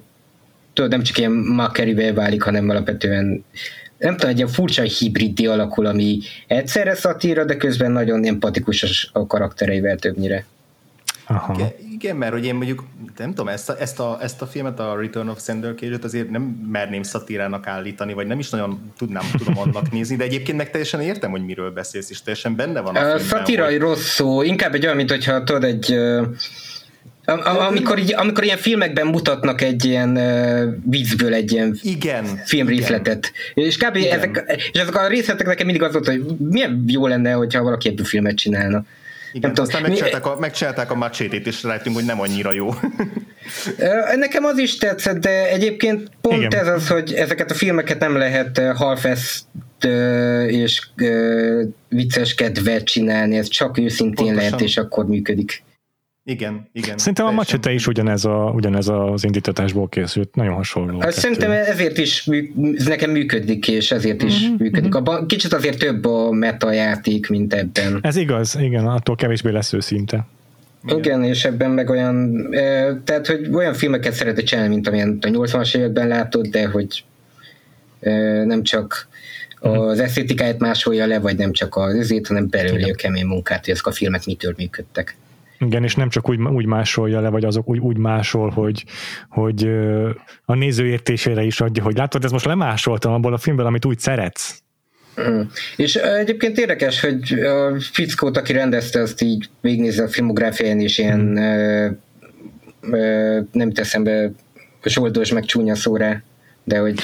tudod, nem csak ilyen makkerivel válik, hanem alapvetően nem tudom, egy ilyen furcsa hibriddi alakul, ami egyszerre szatíra, de közben nagyon empatikus a karaktereivel többnyire. Aha. Igen, igen, mert hogy én mondjuk, nem tudom, ezt a, ezt a, ezt a filmet, a Return of Sandor cage azért nem merném szatírának állítani, vagy nem is nagyon tudnám, tudom annak nézni, de egyébként meg teljesen értem, hogy miről beszélsz, és teljesen benne van a, a filmben. Szatíra hogy... rossz szó, inkább egy olyan, mint hogyha tudod, egy amikor, így, amikor ilyen filmekben mutatnak egy ilyen uh, vízből egy ilyen igen, filmrészletet. Igen. És kb. Igen. Ezek, és ezek a részletek nekem mindig az volt, hogy milyen jó lenne, hogyha valaki ebből filmet csinálna. Igen, nem aztán megcsinálták a, megcsinálták a macsétét, és rájöttünk, hogy nem annyira jó. Nekem az is tetszett, de egyébként pont Igen. ez az, hogy ezeket a filmeket nem lehet halfest és vicceskedve csinálni, ez csak őszintén Pontosan. lehet, és akkor működik. Igen, igen. Szerintem a macsete is ugyanez, a, ugyanez az indítatásból készült, nagyon hasonló. Hát szerintem ezért is ez nekem működik, és ezért is uh-huh, működik. Uh-huh. Abba, kicsit azért több a meta játék, mint ebben. Ez igaz, igen, attól kevésbé lesz őszinte. Igen. igen, és ebben meg olyan, tehát, hogy olyan filmeket szeretett csinálni, mint amilyen a 80-as években látod, de hogy nem csak mhm. az esztétikáját másolja le, vagy nem csak az ezért, hanem belőle a kemény munkát, hogy ezek a filmek mitől működtek. Igen, és nem csak úgy, úgy másolja le, vagy azok úgy, úgy másol, hogy, hogy a néző értésére is adja, hogy látod, ez most lemásoltam abból a filmből, amit úgy szeretsz. Mm. És egyébként érdekes, hogy a fickót, aki rendezte, azt így végignézze a filmográfián, és ilyen mm. ö, ö, nem teszem be zsoldos meg csúnya szóra, de hogy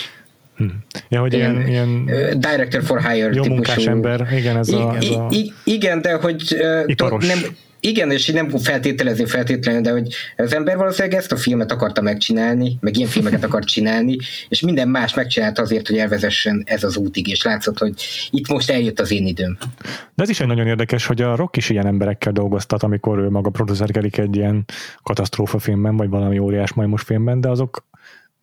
Hmm. Ja, hogy ilyen, ilyen, director for hire jó típusú. munkás ember, igen, ez a... Ez a... igen, de hogy uh, nem, igen, és nem feltételezni feltétlenül, de hogy az ember valószínűleg ezt a filmet akarta megcsinálni, meg ilyen filmeket akart csinálni, és minden más megcsinálta azért, hogy elvezessen ez az útig, és látszott, hogy itt most eljött az én időm. De ez is egy nagyon érdekes, hogy a Rock is ilyen emberekkel dolgoztat, amikor ő maga producerkedik egy ilyen katasztrófa filmben, vagy valami óriás majmos filmben, de azok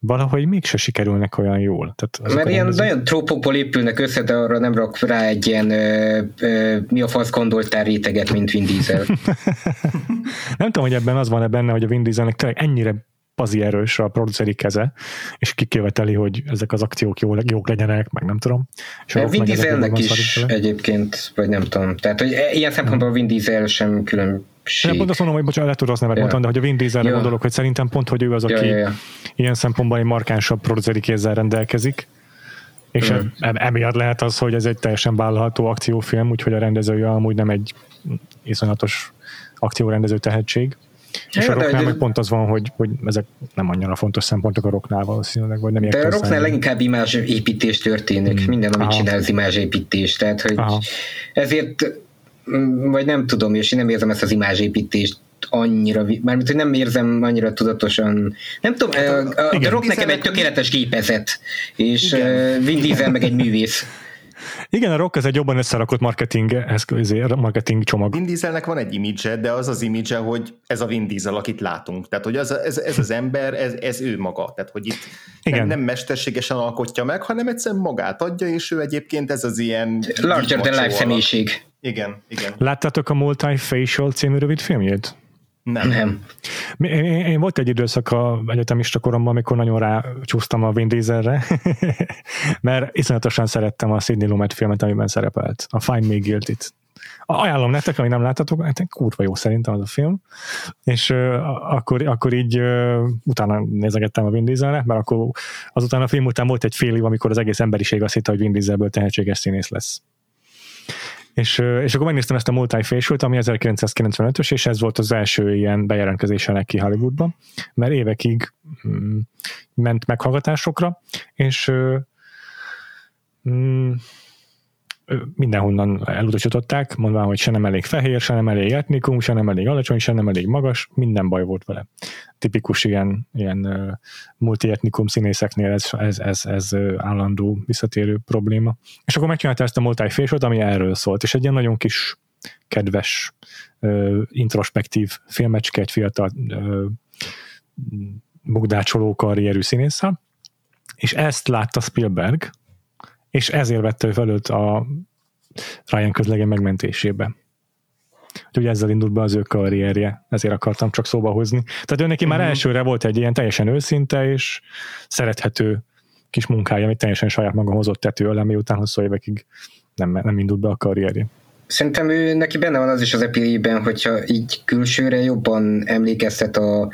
valahogy mégse sikerülnek olyan jól. Tehát Mert ilyen rendező... nagyon trópokból épülnek össze, de arra nem rak rá egy ilyen ö, ö, mi a fasz gondoltál réteget, mint Vin Diesel. nem tudom, hogy ebben az van-e benne, hogy a Vin Dieselnek tényleg ennyire pazi erős a produceri keze, és kiköveteli, hogy ezek az akciók jó, jók legyenek, meg nem tudom. És a Vin Dieselnek is egyébként, vagy nem tudom. Tehát, hogy ilyen szempontból Vin Diesel sem külön nem pont azt mondom, hogy bocsánat, rossz nevet ja. mondtam, de hogy a Vin Dieselre ja. gondolok, hogy szerintem pont, hogy ő az, aki ja, ja, ja. ilyen szempontból egy markánsabb produceri kézzel rendelkezik, és mm. emiatt lehet az, hogy ez egy teljesen vállalható akciófilm, úgyhogy a rendezője amúgy nem egy iszonyatos akciórendező tehetség. És a rocknál meg pont az van, hogy, hogy ezek nem annyira fontos szempontok a rocknál valószínűleg, vagy nem De a rocknál leginkább imázsépítés történik, hmm. minden, amit Aha. csinál, az imázsépítés, tehát hogy Aha. ezért vagy nem tudom, és én nem érzem ezt az imázsépítést annyira, mármint, hogy nem érzem annyira tudatosan, nem tudom, hát a, a, a Rock nekem egy tökéletes gépezet, és igen. Vin Diesel meg egy művész. Igen, a Rock ez egy jobban összerakott marketing, eszköz, marketing csomag. Vin Dieselnek van egy image de az az image hogy ez a Vin Diesel, akit látunk. Tehát, hogy az, ez, ez az ember, ez, ez ő maga. Tehát, hogy itt Igen. Nem, nem mesterségesen alkotja meg, hanem egyszerűen magát adja, és ő egyébként ez az ilyen... Larger than life személyiség. Igen, igen. Láttátok a Multifacial című rövid filmjét? Nem. nem. Én, én, volt egy időszak a egyetemista koromban, amikor nagyon rácsúsztam a Vin Dieselre, mert iszonyatosan szerettem a Sidney Lumet filmet, amiben szerepelt, a Find Me Guilty-t. Ajánlom nektek, ami nem láttatok, hát kurva jó szerintem az a film, és uh, akkor, akkor így uh, utána nézegettem a Vin Dieselre, mert akkor azután a film után volt egy fél év, amikor az egész emberiség azt hitte, hogy Vin Dieselből tehetséges színész lesz. És, és akkor megnéztem ezt a Multifacial-t, ami 1995-ös, és ez volt az első ilyen bejelentkezése neki Hollywoodban, mert évekig mm, ment meghallgatásokra, és mm, mindenhonnan elutasították, mondván, hogy se nem elég fehér, se nem elég etnikum, se nem elég alacsony, se nem elég magas, minden baj volt vele. Tipikus ilyen, ilyen multietnikum színészeknél ez, ez, ez, ez állandó visszatérő probléma. És akkor megcsinálta ezt a multi ami erről szólt, és egy ilyen nagyon kis kedves, introspektív filmecske, egy fiatal bugdácsoló karrierű színésszel, és ezt látta Spielberg, és ezért vette ő felőtt a Ryan közlegen megmentésébe. Úgyhogy ezzel indult be az ő karrierje, ezért akartam csak szóba hozni. Tehát ő neki már uh-huh. elsőre volt egy ilyen teljesen őszinte és szerethető kis munkája, amit teljesen saját maga hozott tető alá, miután hosszú évekig nem, nem indult be a karrierje. Szerintem ő neki benne van az is az epilében, hogyha így külsőre jobban emlékeztet a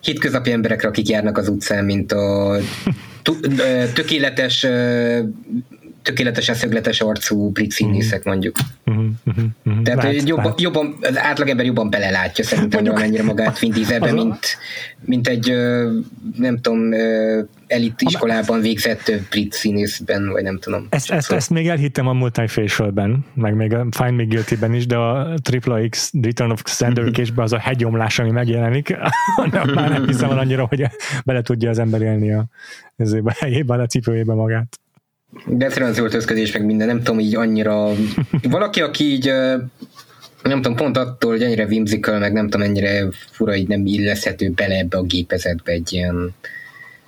hétköznapi emberekre, akik járnak az utcán, mint a tökéletes tökéletesen szögletes arcú brit színészek mhm. mondjuk. Uh-huh, uh-huh, uh-huh. Tehát lát, jobban, lát. jobban, az átlagember jobban belelátja szerintem valamennyire magát Vin Dieselbe, mint, mint egy nem tudom elit iskolában végzett brit színészben, vagy nem tudom. Ezt, ezt, ezt még elhittem a Multifacialben, meg még a Find Me Guilty-ben is, de a Triple X Return of Xander Cage-ben az a hegyomlás, ami megjelenik, már nem hiszem annyira, hogy bele tudja az ember élni a, ezébe, helyében, a cipőjébe magát. De egyszerűen az öltözködés, meg minden, nem tudom, így annyira... Valaki, aki így nem tudom, pont attól, hogy ennyire whimsical, meg nem tudom, ennyire fura, így nem illeszhető bele ebbe a gépezetbe egy ilyen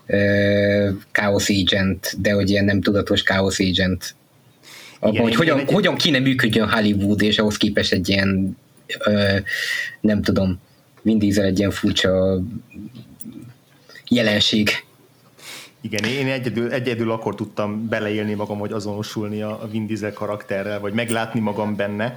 uh, Chaos Agent, de hogy ilyen nem tudatos Chaos Agent. Abban, igen, hogy hogyan, egy... hogyan kéne működjön Hollywood, és ahhoz képest egy ilyen uh, nem tudom, Vin Diesel egy ilyen furcsa jelenség. Igen, én egyedül, egyedül akkor tudtam beleélni magam, hogy azonosulni a Vin Diesel karakterrel, vagy meglátni magam benne,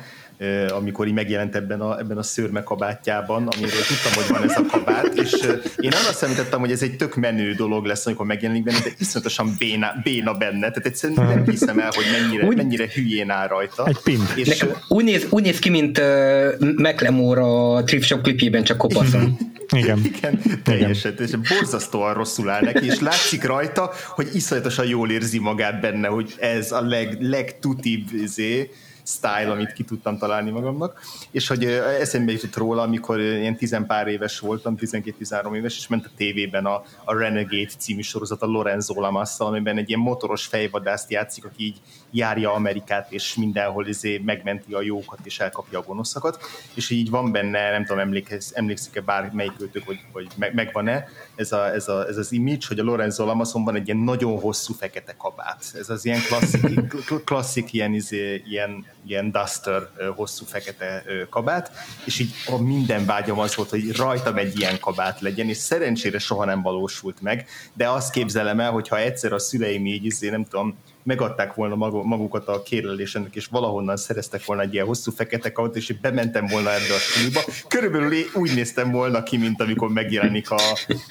amikor így megjelent ebben a, ebben a szőrme kabátjában, amiről tudtam, hogy van ez a kabát, és én arra számítottam, hogy ez egy tök menő dolog lesz, amikor megjelenik benne, de iszonyatosan béna, béna benne, tehát egyszerűen nem hiszem el, hogy mennyire, úgy, mennyire hülyén áll rajta. Egy pint. És Nekem úgy, néz, úgy néz ki, mint uh, McLemore a Trip Shop klipjében, csak kopaszon. Igen. Igen, teljesen. És borzasztóan rosszul áll neki, és látszik rajta, hogy iszonyatosan jól érzi magát benne, hogy ez a leg, legtutibb izé, style, amit ki tudtam találni magamnak, és hogy eszembe jutott róla, amikor ilyen tizenpár éves voltam, 12-13 éves, és ment a tévében a, a Renegade című sorozat a Lorenzo Lamasszal, amiben egy ilyen motoros fejvadászt játszik, aki így járja Amerikát, és mindenhol izé megmenti a jókat, és elkapja a gonoszakat, és így van benne, nem tudom, emlékez, emlékszik-e bármelyik őtök, hogy, hogy meg, megvan-e ez, a, ez, a, ez az image, hogy a Lorenzo Lamasson van egy ilyen nagyon hosszú fekete kabát. Ez az ilyen klasszik, klasszik ilyen, izé, ilyen ilyen duster hosszú fekete kabát, és így a minden vágyam az volt, hogy rajtam egy ilyen kabát legyen, és szerencsére soha nem valósult meg, de azt képzelem el, hogyha egyszer a szüleim így, izé, nem tudom, megadták volna magukat a kérlelésennek, és valahonnan szereztek volna egy ilyen hosszú fekete kaut, és bementem volna ebbe a suliba. Körülbelül úgy néztem volna ki, mint amikor megjelenik a,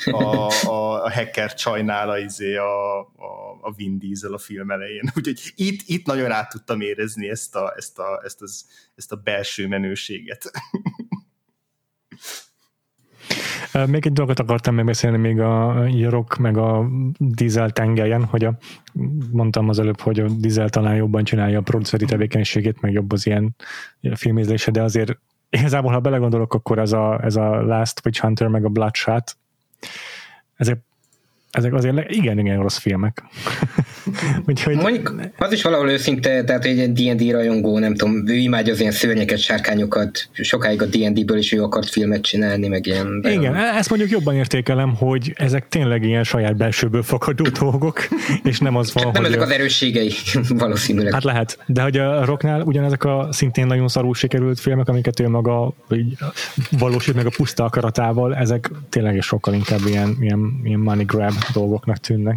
a, a, a hacker csajnál a, izé, a, a, a Vin Diesel a film elején. Úgyhogy itt, itt nagyon át tudtam érezni ezt a, ezt a, ezt az, ezt a belső menőséget. Még egy dolgot akartam megbeszélni még a rock meg a dízel tengelyen, hogy a, mondtam az előbb, hogy a dízel talán jobban csinálja a produceri tevékenységét, meg jobb az ilyen filmézése, de azért igazából, ha belegondolok, akkor ez a, ez a Last Witch Hunter meg a Bloodshot, ezek ezek azért igen, igen rossz filmek. Úgyhogy... Mondjuk az is valahol őszinte, tehát egy D&D rajongó, nem tudom, ő imádja az ilyen szörnyeket, sárkányokat, sokáig a D&D-ből is ő akart filmet csinálni, meg ilyen. De igen, ezt mondjuk jobban értékelem, hogy ezek tényleg ilyen saját belsőből fakadó dolgok, és nem az van, Nem hogy ezek a... az erősségei, valószínűleg. Hát lehet, de hogy a Rocknál ugyanezek a szintén nagyon szarul sikerült filmek, amiket ő maga így valósít meg a puszta akaratával, ezek tényleg is sokkal inkább ilyen, ilyen, ilyen money grab dolgoknak tűnnek.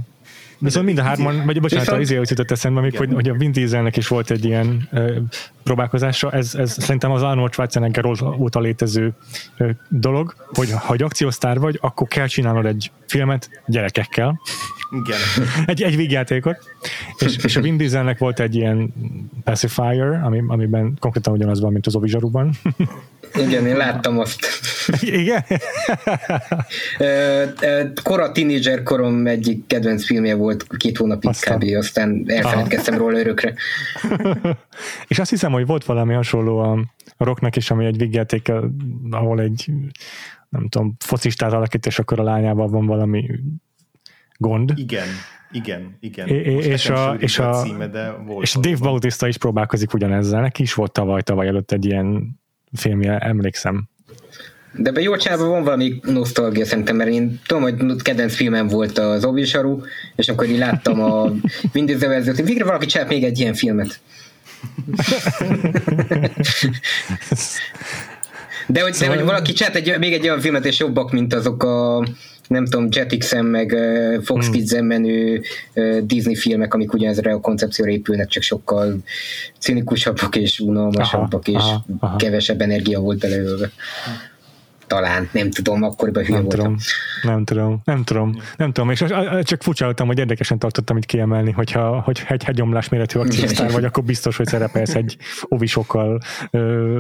Viszont mind a hárman, vagy bocsánat, az izé jutott eszembe még, hogy, hogy a Vin Dieselnek is volt egy ilyen ö, próbálkozása, ez, ez szerintem az Arnold Schwarzenegger óta létező ö, dolog, hogy ha egy akciósztár vagy, akkor kell csinálnod egy filmet gyerekekkel. Igen. egy, egy vígjátékot. És, és a Vin Dieselnek volt egy ilyen pacifier, ami, amiben konkrétan ugyanaz van, mint az Ovizsaruban. Igen, én láttam azt. Igen? Kora tínédzser korom egyik kedvenc filmje volt két hónapig aztán. kb. Aztán elfeledkeztem róla örökre. És azt hiszem, hogy volt valami hasonló a rocknak is, ami egy végjáték, ahol egy nem tudom, focistát alakít, és akkor a lányával van valami gond. Igen, igen, igen. É, és a, és a, a címe, de volt és Dave Bautista is próbálkozik ugyanezzel. Neki is volt tavaly, tavaly előtt egy ilyen filmje, emlékszem. De be jó csában van valami nosztalgia szerintem, mert én tudom, hogy kedvenc filmem volt az Obisaru, és akkor így láttam a Windows verziót, hogy végre valaki csinált még egy ilyen filmet. De hogy, szóval... de hogy valaki csinált egy, még egy olyan filmet, és jobbak, mint azok a nem tudom, Jetixen meg Fox hmm. Kids-en menő Disney filmek, amik ugyanezre a koncepcióra épülnek, csak sokkal cinikusabbak és unalmasabbak, aha, és aha, aha. kevesebb energia volt belőle talán, nem tudom, akkoriban hülye nem voltam. Tudom, nem tudom, nem tudom, nem tudom, és csak furcsáltam, hogy érdekesen tartottam itt kiemelni, hogyha hogy egy hegyomlás méretű akciósztár vagy, akkor biztos, hogy szerepelsz egy ovisokkal,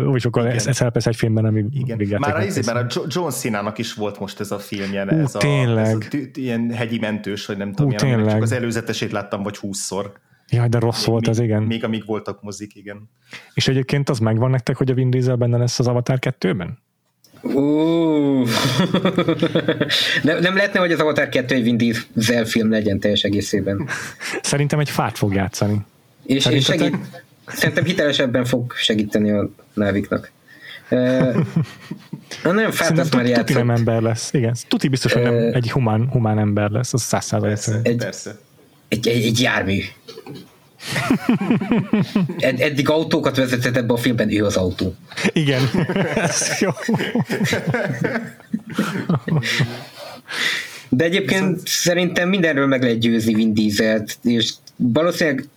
ovisokkal szerepelsz egy filmben, ami Igen. Már, az, már a John Cena-nak is volt most ez a filmje, uh, ez, tényleg. a, ez a ilyen hegyi mentős, vagy nem tudom, ilyen, csak az előzetesét láttam, vagy húszszor. Jaj, de rossz még, volt az, igen. Még amíg voltak mozik, igen. És egyébként az megvan nektek, hogy a Vin Diesel benne lesz az Avatar 2-ben? Uh. nem, nem lehetne, hogy az Avatar 2 egy Vin Diesel film legyen teljes egészében. Szerintem egy fát fog játszani. És, és segít, szerintem hitelesebben fog segíteni a náviknak. Uh, nem fát azt már játszott. Tuti nem ember lesz, igen. Tuti biztos, hogy nem egy humán, humán ember lesz, az száz százalék. Egy, egy, egy, egy jármű. Ed- eddig autókat vezetett ebbe a filmben, ő az autó. Igen, ez jó. De egyébként Viszont... szerintem mindenről meg lehet győzni Vin Dieselt, és valószínűleg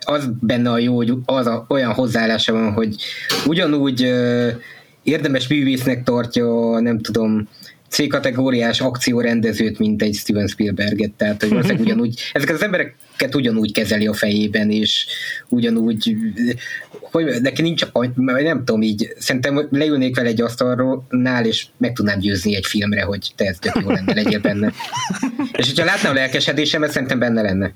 az benne a jó, hogy az a, olyan hozzáállása van, hogy ugyanúgy érdemes művésznek tartja, nem tudom, C-kategóriás akciórendezőt, mint egy Steven Spielberget, tehát hogy valószínűleg ugyanúgy, ezeket az embereket ugyanúgy kezeli a fejében, és ugyanúgy, hogy neki nincs, nem tudom így, szerintem leülnék vele egy asztalnál, és meg tudnám győzni egy filmre, hogy te ez tök jó lenne, legyél benne. és hogyha látnám a lelkesedésemet, szerintem benne lenne.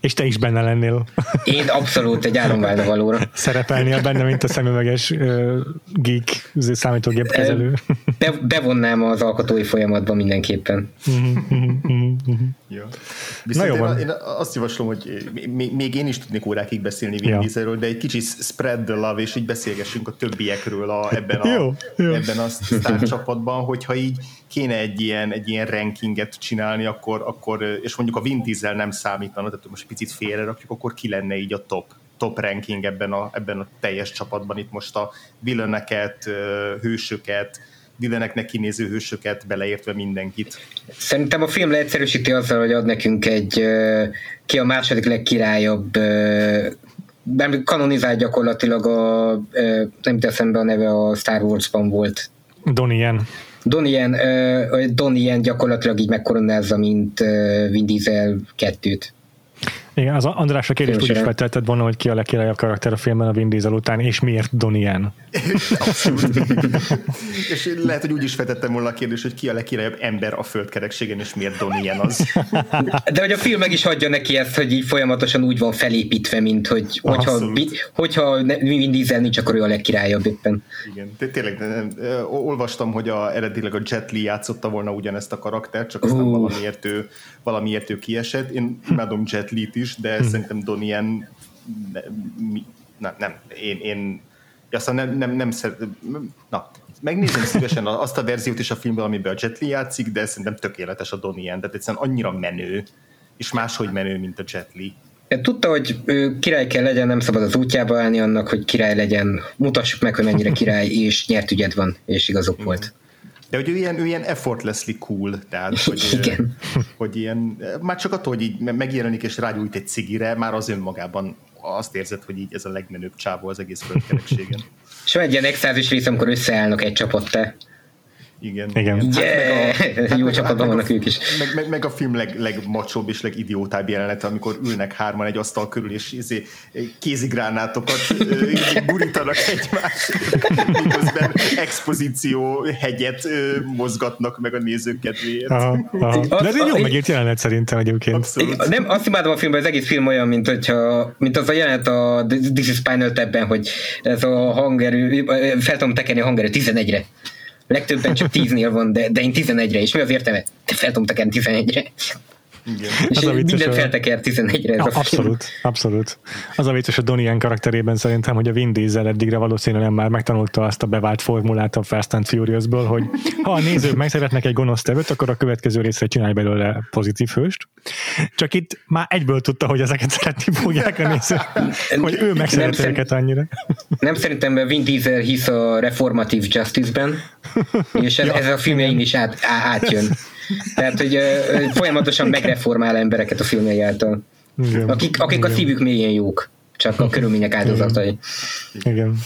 És te is benne lennél. Én abszolút egy álomválna valóra. Szerepelnél benne, mint a szemüveges uh, geek számítógép kezelő. Be, bevonnám az alkotói folyamatba mindenképpen. Ja. Viszont Na jó én, én azt javaslom, hogy még, én is tudnék órákig beszélni Vin ja. Dieselről, de egy kicsit spread the love, és így beszélgessünk a többiekről a, ebben a, jó, jó. ebben a sztár csapatban, hogyha így kéne egy ilyen, egy ilyen rankinget csinálni, akkor, akkor, és mondjuk a Vin Diesel nem számítana, tehát most picit félre rakjuk, akkor ki lenne így a top, top ranking ebben a, ebben a teljes csapatban. Itt most a villeneket, hősöket, villeneknek kinéző hősöket, beleértve mindenkit. Szerintem a film leegyszerűsíti azzal, hogy ad nekünk egy ki a második legkirályabb nem kanonizált gyakorlatilag a nem teszem a neve a Star Wars-ban volt. Donnie uh, Donnie gyakorlatilag így megkoronázza, mint Vin Diesel kettőt. Igen, az András a kérdést úgy is feltetted volna, hogy ki a legkirályabb karakter a filmben a Vin Diesel után, és miért Donnie Yen? és lehet, hogy úgy is feltettem volna a kérdést, hogy ki a legkirályabb ember a földkerekségen, és miért Donnie Yen az. De hogy a film meg is hagyja neki ezt, hogy így folyamatosan úgy van felépítve, mint hogy hogyha, hogyha Vin Diesel nincs, akkor ő a legkirályabb éppen. Igen, tényleg nem, olvastam, hogy a, eredetileg a Jet Li játszotta volna ugyanezt a karaktert, csak aztán uh. valamiért ő, valamiért ő kiesett. Én imádom Jet Li-t is, de hmm. szerintem Donien nem, nem, én, én aztán nem, nem, nem szeret, na, megnézem szívesen azt a verziót is a filmben, amiben a Jet Li játszik, de szerintem tökéletes a Donnie tehát egyszerűen annyira menő, és máshogy menő, mint a Jet Li. Tudta, hogy ő király kell legyen, nem szabad az útjába állni annak, hogy király legyen. Mutassuk meg, hogy mennyire király, és nyert ügyed van, és igazuk volt. De hogy ő ilyen, ő ilyen effortlessly cool, tehát hogy, Igen. hogy ilyen, már csak attól, hogy így megjelenik és rágyújt egy cigire, már az önmagában azt érzed, hogy így ez a legmenőbb csávó az egész földkerekségen. És van egy ilyen extázis rész, amikor összeállnak egy csapattal. Igen. Igen. Hát Yeah! meg a- hát Jó meg a- csapatban meg a- vannak ők is. Meg, meg, meg a film leg, legmacsóbb és legidiótább jelenete, amikor ülnek hárman egy asztal körül, és izé, kézigránátokat gurítanak egymás, miközben expozíció hegyet mozgatnak meg a nézők kedvéért. Aha, aha. De ez egy jó megírt jelenet szerintem egyébként. Abszolút. Nem, azt imádom a filmben, az egész film olyan, mint, hogyha, mint az a jelenet a This is Spinal Tap-ben, hogy ez a hangerő, fel tudom tekerni a hangerő 11-re. Legtöbben csak 10-nél van, de, de én 11-re, és mi az értelme? Te fel tudom tekerni 11-re. Igen. És Az a hogy- felteker 11-re ez a film. abszolút, abszolút. Az a vicces a Donnie karakterében szerintem, hogy a Vin Diesel eddigre valószínűleg már megtanulta azt a bevált formulát a Fast and Furiousból, hogy ha a nézők meg szeretnek egy gonosz tevőt, akkor a következő részre csinálj belőle pozitív hőst. Csak itt már egyből tudta, hogy ezeket szeretni fogják a nézők, hogy ő Nem megszereti szerint- őket annyira. Nem szerintem mert Vin Diesel hisz a reformatív justice-ben, és ez, Ja, ez a filmjein is át, á, átjön. Tehát, hogy folyamatosan megreformál embereket a filmjei által. Igen. Akik, akik a Igen. szívük mélyén jók, csak a körülmények áldozatai. Igen.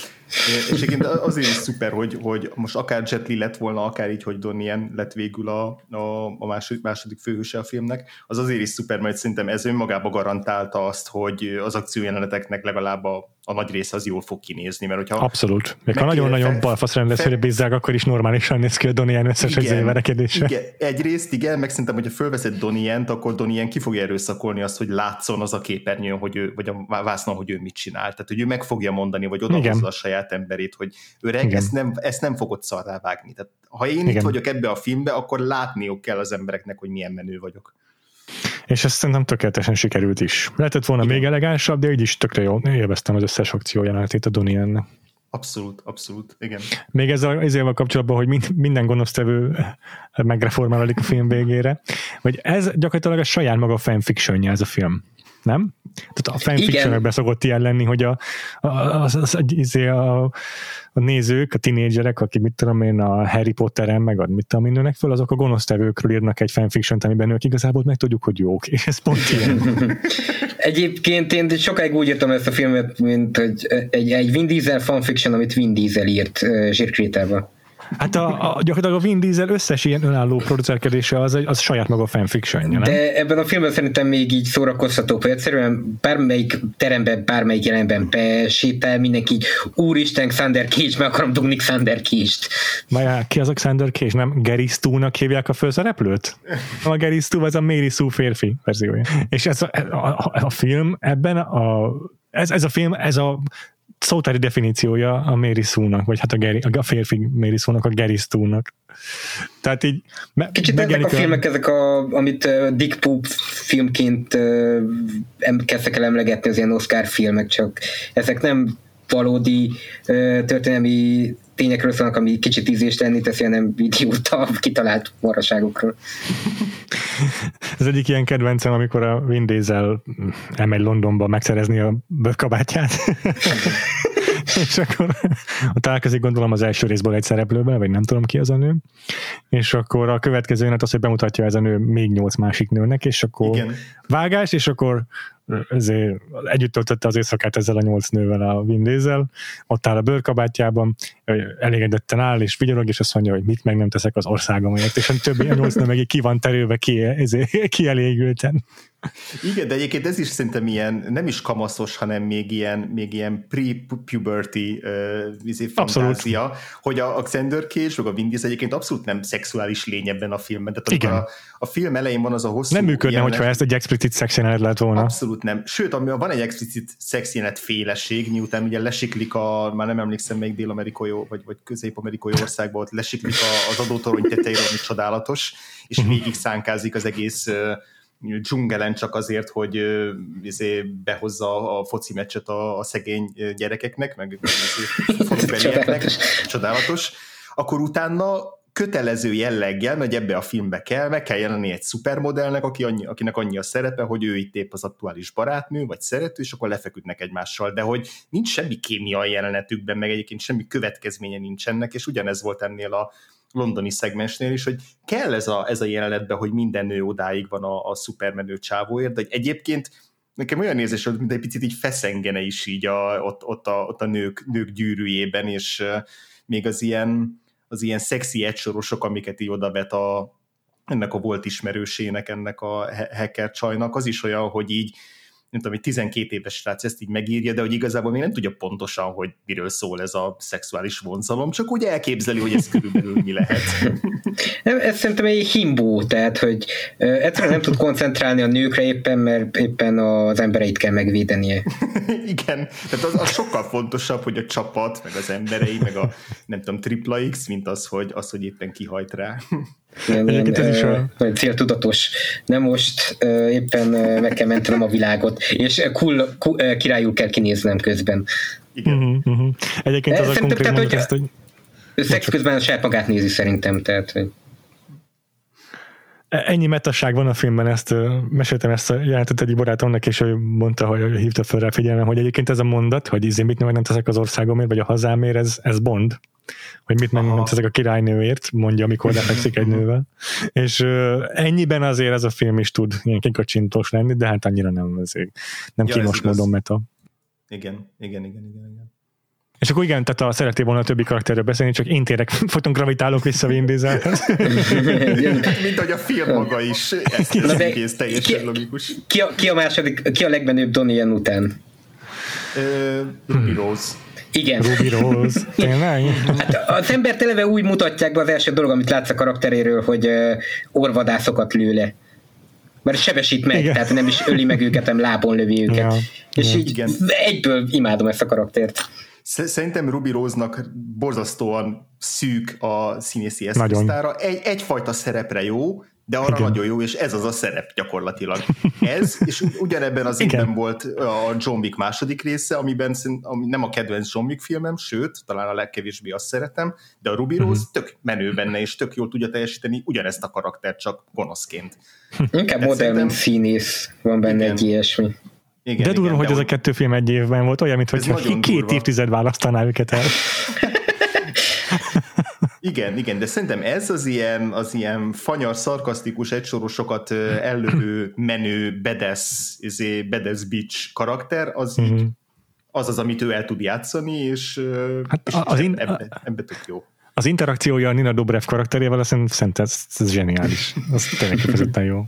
És egyébként azért is szuper, hogy, hogy most akár Jet Li lett volna, akár így, hogy Donnie lett végül a, a, a második, második főhőse a filmnek, az azért is szuper, mert szerintem ez önmagába garantálta azt, hogy az akciójeleneteknek legalább a, a nagy része az jól fog kinézni, mert hogyha Abszolút. Még ha nagyon-nagyon balfasz rendezőre bízzák, akkor is normálisan néz ki a Donnie összes Igen, verekedése. igen, egyrészt igen, meg szerintem, hogyha fölveszed Donnie-t, akkor Donnie ki fogja erőszakolni azt, hogy látszon az a képernyőn, hogy ő, vagy a vásznon, hogy ő mit csinál. Tehát, hogy ő meg fogja mondani, vagy odahozza a saját emberét, hogy öreg, Igen. ezt nem, ezt nem fogod szarrá vágni. Tehát, ha én. Igen. itt vagyok ebbe a filmbe, akkor látniuk kell az embereknek, hogy milyen menő vagyok. És ez szerintem tökéletesen sikerült is. Lehetett volna Igen. még elegánsabb, de így is tökre jó. Élveztem az összes akció jelenetét a Donnie Yen-nek. Abszolút, abszolút, igen. Még ezzel, ezzel kapcsolatban, hogy mind, minden gonosztevő megreformálódik a film végére, hogy ez gyakorlatilag a saját maga fanfictionje ez a film. Nem? Tehát a fanfictionekben szokott ilyen lenni, hogy a, a, az, az, az, a, a nézők, a tinédzserek, akik mit tudom én, a Harry Potteren, meg a mit tudom én, nőnek föl, azok a gonosztevőkről írnak egy fanfiction amiben ők igazából meg tudjuk, hogy jók. És ez pont ilyen. Egyébként én sokáig úgy írtam ezt a filmet, mint hogy egy, egy Vin Diesel fanfiction, amit Vin Diesel írt uh, zsírkrétába. Hát a, a, gyakorlatilag a Vin Diesel összes ilyen önálló producerkedése az, az saját maga fanfictionja, nem? De ebben a filmben szerintem még így szórakoztatóbb, hogy egyszerűen bármelyik teremben, bármelyik jelenben besétál, mindenki így, úristen, Xander Cage, meg akarom dugni Xander Cage-t. Már ki az a Xander Cage? Nem Gary Stu-nak hívják a főszereplőt? A Gary Stu, ez a Mary Sue férfi verziója. És ez a, a, a, a film ebben a, ez, ez a film, ez a szótári definíciója a Mary Sue-nak, vagy hát a, Gary, a férfi Mary Sue-nak, a Gary Stu-nak. Tehát így me, Kicsit ezek a megjelenik filmek, ezek a, amit Dick Poop filmként kezdtek el emlegetni az ilyen Oscar filmek, csak ezek nem valódi történelmi tényekről szólnak, ami kicsit ízéstelenné teszi, hanem idióta kitalált maraságokról. Az egyik ilyen kedvencem, amikor a Vin Diesel elmegy Londonba megszerezni a bőrkabátját. és akkor ott találkozik gondolom az első részből egy szereplővel, vagy nem tudom ki az a nő, és akkor a következő jelenet az, hogy bemutatja ez a nő még nyolc másik nőnek, és akkor Igen. vágás, és akkor ezért együtt töltötte az éjszakát ezzel a nyolc nővel a Vin Diesel, ott áll a bőrkabátjában, elégedetten áll, és vigyorog, és azt mondja, hogy mit meg nem teszek az országomért, és a többi a nyolc nő meg ki van terülve, ki, ezért, kielégülten. Igen, de egyébként ez is szerintem ilyen, nem is kamaszos, hanem még ilyen, még ilyen pre-puberty uh, fantázia, hogy a, a Xander Cage, meg a Vin Diesel egyébként abszolút nem szexuális lény ebben a filmben. Tehát Igen. a, a film elején van az a hosszú Nem működne, jelenet- hogyha ezt egy explicit sex jelenet lett volna. Abszolút nem. Sőt, ami van egy explicit szexjelenet féleség, miután ugye lesiklik a, már nem emlékszem melyik dél-amerikai vagy, vagy közép-amerikai országban, ott lesiklik a, az adótorony tetejéről, ami csodálatos, és Mhm. végig szánkázik az egész uh, dzsungelen csak azért, hogy izé, behozza a foci meccset a, a szegény gyerekeknek, meg izé, falubelieknek. Csodálatos. Csodálatos. Akkor utána kötelező jelleggel, mert ebbe a filmbe kell, meg kell jelenni egy szupermodellnek, aki annyi, akinek annyi a szerepe, hogy ő itt épp az aktuális barátnő, vagy szerető, és akkor lefeküdnek egymással, de hogy nincs semmi kémia a jelenetükben, meg egyébként semmi következménye nincsenek, és ugyanez volt ennél a londoni szegmensnél is, hogy kell ez a, ez a jelenetben, hogy minden nő odáig van a, a szupermenő csávóért, de hogy egyébként nekem olyan érzés volt, mint egy picit így feszengene is így a, ott, ott, a, ott a nők, nők gyűrűjében, és még az ilyen az ilyen szexi egysorosok, amiket így odavet a, ennek a volt ismerősének, ennek a hacker csajnak, az is olyan, hogy így nem tudom, hogy 12 éves srác ezt így megírja, de hogy igazából még nem tudja pontosan, hogy miről szól ez a szexuális vonzalom, csak úgy elképzeli, hogy ez körülbelül mi lehet. ez szerintem egy himbó, tehát, hogy egyszerűen nem tud koncentrálni a nőkre éppen, mert éppen az embereit kell megvédenie. Igen, tehát az, az, sokkal fontosabb, hogy a csapat, meg az emberei, meg a nem tudom, tripla X, mint az, hogy, az, hogy éppen kihajt rá. Ilyen, ilyen, ez is a... céltudatos. Nem most éppen meg kell mentenem a világot, és cool, cool, királyul kell kinéznem közben. Igen. Uh-huh, uh-huh. Egyébként az a konkrét tehát, hogy, ezt, hogy... Szex közben a saját magát nézi szerintem, tehát hogy... E, ennyi metasság van a filmben, ezt meséltem ezt a jelentet egyik barátomnak, és ő mondta, hogy hívta fel rá figyelmem, hogy egyébként ez a mondat, hogy izé mit nem teszek az országomért, vagy a hazámért, ez, ez Bond hogy mit nem ezek a királynőért, mondja, amikor lefekszik egy nővel. És uh, ennyiben azért ez a film is tud ilyen kikacsintos lenni, de hát annyira nem, azért, nem ja, kínos módon meta. Igen, igen, igen, igen, igen. És akkor igen, tehát a szerettél volna a többi karakterről beszélni, csak én tényleg folyton gravitálok vissza Vin Dieselhez. Mint hogy a film maga is, ez, ez egész teljesen ki, logikus. Ki a, ki a második, ki a legmenőbb Donnie után? Uh, Ruby Rose. Igen. Ruby Rose. Tényleg? Hát az ember televe úgy mutatják be az első dolog, amit látsz a karakteréről, hogy orvadászokat lő le. Mert sebesít meg, igen. tehát nem is öli meg őket, hanem lábon lövi őket. Ja, és ja. így igen. egyből imádom ezt a karaktert. Szerintem Ruby Rose-nak borzasztóan szűk a színészi eszköztára. Egy, egyfajta szerepre jó, de arra Igen. nagyon jó, és ez az a szerep gyakorlatilag. Ez, és ugyanebben az évben volt a John Wick második része, amiben ami nem a kedvenc John Wick filmem, sőt, talán a legkevésbé azt szeretem, de a Ruby mhm. Rose uh-huh. tök menő benne, és tök jól tudja teljesíteni ugyanezt a karaktert, csak gonoszként. Inkább modern, színész van benne Igen. egy ilyesmi. Igen, de durva, hogy de ez a kettő film egy évben volt, olyan, mintha két durva. évtized választaná őket el. Igen, igen, de szerintem ez az ilyen, az ilyen fanyar, szarkasztikus, egysorosokat ellövő, menő, bedesz, izé, bedesz bitch karakter, az mm-hmm. így, az az, amit ő el tud játszani, és, hát és az in- ebbe, ebbe tök jó. Az interakciója a Nina Dobrev karakterével, azt szerintem ez, ez zseniális. Az tényleg kifejezetten jó.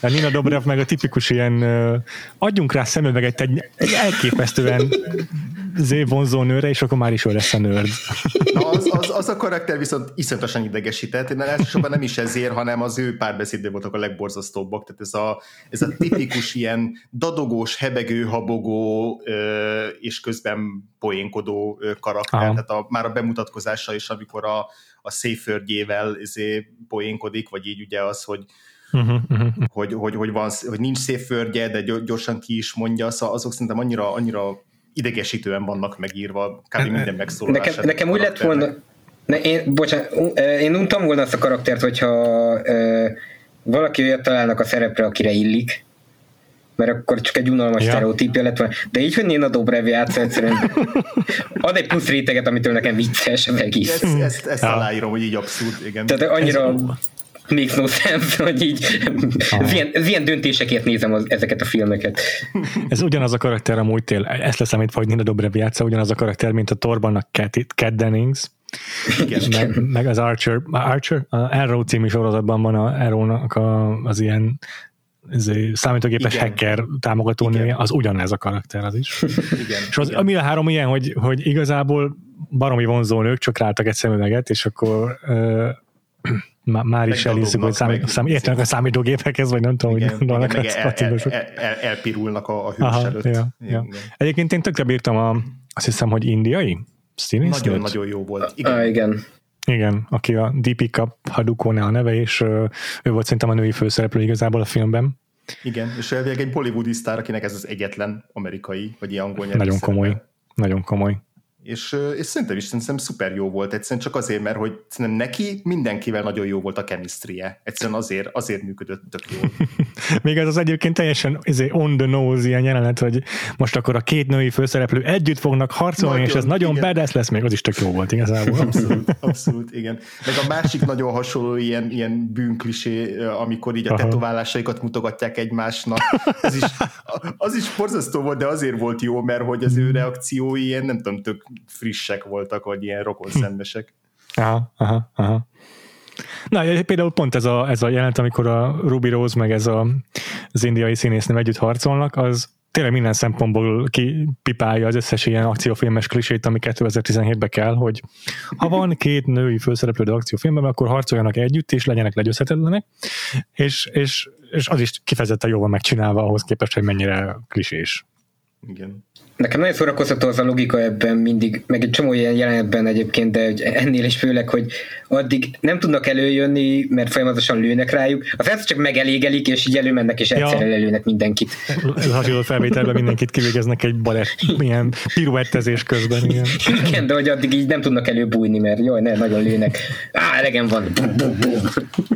A Nina Dobrev meg a tipikus ilyen adjunk rá szemüveget egy, egy elképesztően zé vonzó nőre, és akkor már is ő lesz a nőr. Na, az, az, az, a karakter viszont iszonyatosan idegesített, én elsősorban nem is ezért, hanem az ő párbeszédben voltak a legborzasztóbbak, tehát ez a, ez a tipikus ilyen dadogós, hebegő, habogó és közben poénkodó karakter, Aha. tehát a, már a bemutatkozása is, amikor a, a széfördjével izé poénkodik, vagy így ugye az, hogy uh-huh, uh-huh. Hogy, hogy, hogy, van, hogy nincs szép fördje, de gyorsan ki is mondja, szóval azok szerintem annyira, annyira idegesítően vannak megírva, kb. minden megszólalás. Nekem, nekem úgy lett volna, ne, én, bocsánat, én untam volna azt a karaktert, hogyha uh, valaki olyat találnak a szerepre, akire illik, mert akkor csak egy unalmas ja. sztereotípja lett volna. De így, hogy Nina Dobrev játsza, egyszerűen ad egy plusz réteget, amitől nekem vicces az egész. Ezt, ezt, ezt ja. aláírom, hogy így abszurd, igen. Tehát annyira... Ez makes no sense, hogy így ez ilyen, ez ilyen döntésekért nézem az, ezeket a filmeket. Ez ugyanaz a karakter amúgy tél, ezt leszámítva, hogy Nina Dobrev játsza, ugyanaz a karakter, mint a Torban a Cat, Cat Dennings, igen. Meg, meg, az Archer, Archer, a Arrow című sorozatban van a Arrow-nak a, az ilyen számítógépes Igen. hacker támogató nője, az ugyanez a karakter az is. Igen. És az, ami a három ilyen, hogy, hogy igazából baromi vonzó nők, csak ráltak egy szemüveget, és akkor már is elhiszük, hogy számít, szám, értenek a számítógépekhez, vagy nem tudom, igen, hogy gondolnak igen, el, el, el, el, elpirulnak a, a hős Aha, előtt. Ja, ja. Egyébként én tökre bírtam a, azt hiszem, hogy indiai Nagyon-nagyon jó volt. Igen. Ah, igen. Igen, aki a Deepika Hadukone a neve, és ő volt szerintem a női főszereplő igazából a filmben. Igen, és elvileg egy bollywoodi sztár, akinek ez az egyetlen amerikai, vagy ilyen angol Nagyon komoly, nagyon komoly és, és szerintem is szerintem szuper jó volt, egyszerűen csak azért, mert hogy szerintem neki mindenkivel nagyon jó volt a chemistry egyszerűen azért, azért működött tök jól. Még ez az egyébként teljesen on the nose ilyen jelenet, hogy most akkor a két női főszereplő együtt fognak harcolni, nagyon, és ez nagyon igen. badass lesz, még az is tök jó volt igazából. Abszolút, abszolút, igen. Meg a másik nagyon hasonló ilyen, ilyen bűnklisé, amikor így a Aha. tetoválásaikat mutogatják egymásnak, az is, az is borzasztó volt, de azért volt jó, mert hogy az ő reakciói ilyen, nem tudom, tök frissek voltak, vagy ilyen rokonszenvesek. Aha, aha, aha. Na, például pont ez a, ez a jelent, amikor a Ruby Rose meg ez a, az indiai színésznő együtt harcolnak, az tényleg minden szempontból kipipálja az összes ilyen akciófilmes klisét, ami 2017-ben kell, hogy ha van két női főszereplő akciófilmben, akkor harcoljanak együtt, és legyenek legyőzhetetlenek, és, és, és az is kifejezetten jól van megcsinálva ahhoz képest, hogy mennyire klisés. Igen. Nekem nagyon szórakoztató az a logika ebben mindig, meg egy csomó ilyen jelenetben egyébként, de ennél is főleg, hogy addig nem tudnak előjönni, mert folyamatosan lőnek rájuk, az ezt csak megelégelik, és így előmennek, és egyszerre ja. lelőnek mindenkit. Ez hasonló felvételben mindenkit kivégeznek egy balett, ilyen piruettezés közben. Igen. igen, de hogy addig így nem tudnak előbújni, mert jaj, ne, nagyon lőnek. Á, elegem van.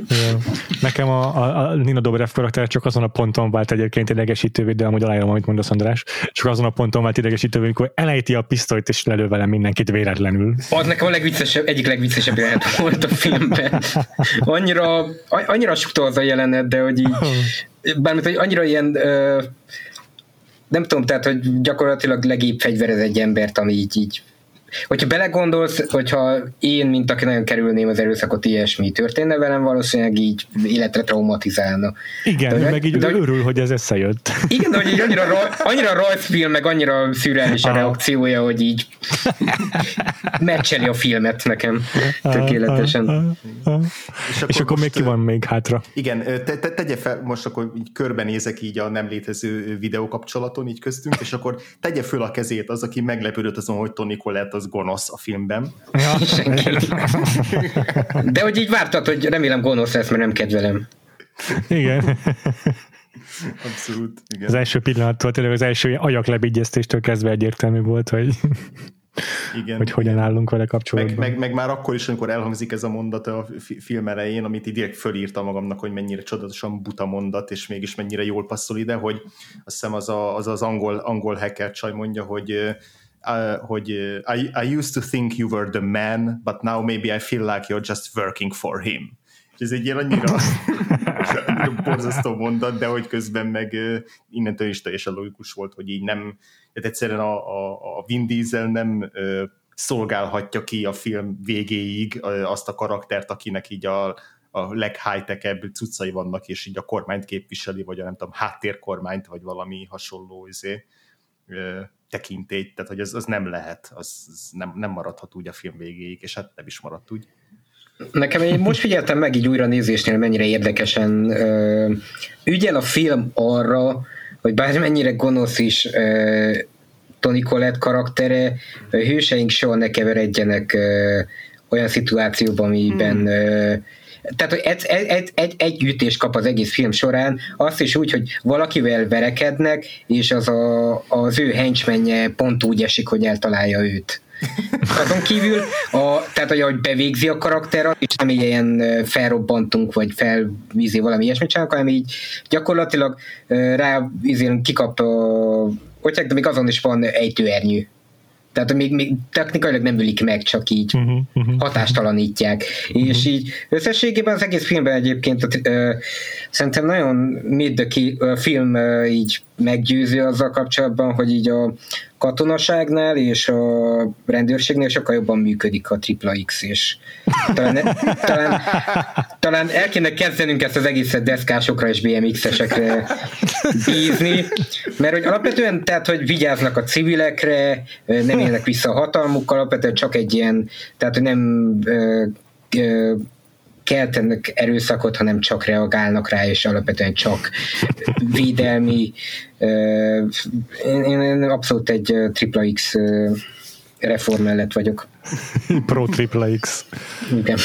Ja. Nekem a, a, a Nina Dobrev karakter csak azon a ponton vált egyébként idegesítővé, de amúgy aláírom, amit mondasz András, csak azon a ponton vált idegesítővé, amikor elejti a pisztolyt és lelő vele mindenkit véletlenül. Az nekem a legviccesebb, egyik legviccesebb jelenet volt a filmben. Annyira, annyira sukta az a jelenet, de hogy így, bármit, hogy annyira ilyen nem tudom, tehát, hogy gyakorlatilag legébb fegyverez egy embert, ami így, így hogyha belegondolsz, hogyha én, mint aki nagyon kerülném az erőszakot, ilyesmi történne velem, valószínűleg így életre traumatizálna. Igen, de, meg így de, örül, hogy ez összejött. Igen, de hogy így annyira, annyira rajzfilm, meg annyira szürreális a reakciója, hogy így meccseli a filmet nekem tökéletesen. És akkor, És akkor még ki van még hátra? Igen, te, te, tegye fel, most akkor így körbenézek így a nem létező videókapcsolaton így köztünk, és akkor tegye föl a kezét az, aki meglepődött azon, hogy Tony Collette az gonosz a filmben. Ja. De hogy így vártad, hogy remélem gonosz lesz, mert nem kedvelem. Igen. Abszolút, igen. Az első pillanattól, tényleg az első ajaklebigyeztéstől kezdve egyértelmű volt, hogy igen, hogy hogyan igen. állunk vele kapcsolatban. Meg, meg, meg már akkor is, amikor elhangzik ez a mondat a film elején, amit így direkt fölírtam magamnak, hogy mennyire csodálatosan buta mondat, és mégis mennyire jól passzol ide, hogy azt hiszem az a, az, az angol, angol hacker csaj mondja, hogy uh, hogy uh, I, I used to think you were the man, but now maybe I feel like you're just working for him. És ez egy ilyen annyira, annyira borzasztó mondat, de hogy közben meg uh, innentől is teljesen logikus volt, hogy így nem, tehát egyszerűen a, a, a Vin Diesel nem uh, szolgálhatja ki a film végéig uh, azt a karaktert, akinek így a, a leghigh-techebb cuccai vannak, és így a kormányt képviseli, vagy a nem tudom, háttérkormányt, vagy valami hasonló izé, tekintélyt, tehát hogy az, az nem lehet, az, az nem, nem maradhat úgy a film végéig, és hát nem is maradt úgy. Nekem én most figyeltem meg így újra nézésnél, mennyire érdekesen ö, ügyel a film arra, hogy bármennyire gonosz is ö, Tony Collette karaktere, ö, hőseink soha ne keveredjenek ö, olyan szituációban, amiben hmm. Tehát, egy, egy, egy, egy ütést kap az egész film során, azt is úgy, hogy valakivel verekednek, és az a, az ő henchmenje pont úgy esik, hogy eltalálja őt. Azon kívül, a, tehát hogy ahogy bevégzi a karakter, és nem ilyen felrobbantunk, vagy felvízi valami ilyesmit csinálunk, hanem így gyakorlatilag rá kikap a hogy de még azon is van ejtőernyő. Tehát még, még technikailag nem ölik meg, csak így uh-huh, uh-huh. hatástalanítják. Uh-huh. És így összességében az egész filmben egyébként uh, szerintem nagyon mid a film uh, így meggyőző azzal kapcsolatban, hogy így a katonaságnál és a rendőrségnél sokkal jobban működik a tripla X, és talán, talán, talán el kéne kezdenünk ezt az egészet deszkásokra és BMX-esekre bízni, mert hogy alapvetően, tehát, hogy vigyáznak a civilekre, nem élnek vissza a hatalmukkal, alapvetően csak egy ilyen, tehát, hogy nem keltenek erőszakot, hanem csak reagálnak rá, és alapvetően csak védelmi. Én, én abszolút egy tripla X reform mellett vagyok. Pro tripla X. Igen.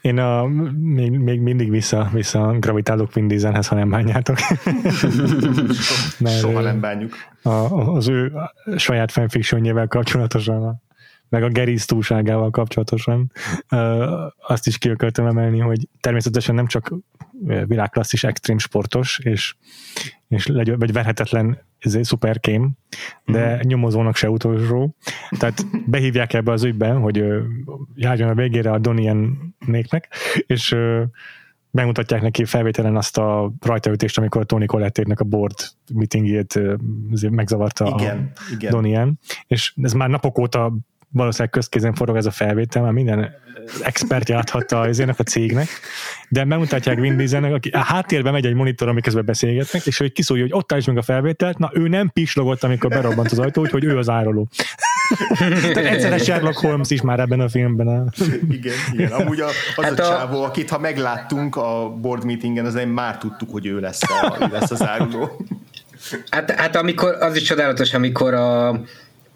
Én a, még, még mindig vissza, vissza gravitálok Vin Dieselhez, ha nem bánjátok. Mert Soha nem bánjuk. A, az ő saját fanfictionjével kapcsolatosan meg a Geris túlságával kapcsolatosan azt is ki akartam emelni, hogy természetesen nem csak világklasszis extrém sportos, és, és legy, vagy verhetetlen ez szuperkém, de mm. nyomozónak se utolsó. Tehát behívják ebbe az ügyben, hogy járjon a végére a Donien néknek, és bemutatják neki felvételen azt a rajtaütést, amikor a Tony Collettének a board meetingjét megzavarta igen, a igen. Donien, és ez már napok óta valószínűleg közkézen forog ez a felvétel, mert minden expertje láthatta az a cégnek, de bemutatják Vin Dieselnek, aki a háttérben megy egy monitor, amiközben beszélgetnek, és hogy kiszólja, hogy ott állj meg a felvételt, na ő nem pislogott, amikor berobbant az ajtó, úgyhogy ő az áruló. Tehát egyszerre Sherlock Holmes is már ebben a filmben. A... Igen, igen. Amúgy a, az hát a, a csávó, akit ha megláttunk a board meetingen, az már tudtuk, hogy ő lesz, a, ő lesz az áruló. Hát, hát amikor, az is csodálatos, amikor a,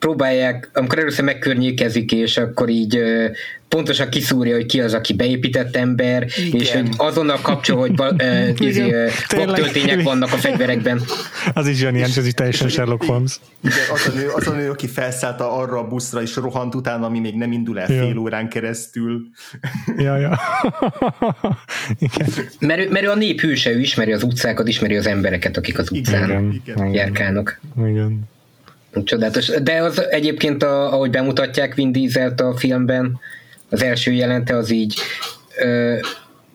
próbálják, amikor először megkörnyékezik, és akkor így pontosan kiszúrja, hogy ki az, aki beépített ember, Igen. és hogy azonnal kapcsol, hogy töltények vannak a fegyverekben. Az is ilyen, ez is teljesen Sherlock Holmes. Igen, az a, nő, az a nő, aki felszállta arra a buszra, és rohant utána, ami még nem indul el ja. fél órán keresztül. Ja, ja. Igen. Mert, ő, mert ő a nép hőse, ő ismeri az utcákat, ismeri az embereket, akik az utcán Igen. Igen. járkálnak. Igen. Csodálatos. De az egyébként, a, ahogy bemutatják Vin Dieselt a filmben, az első jelente az így ö,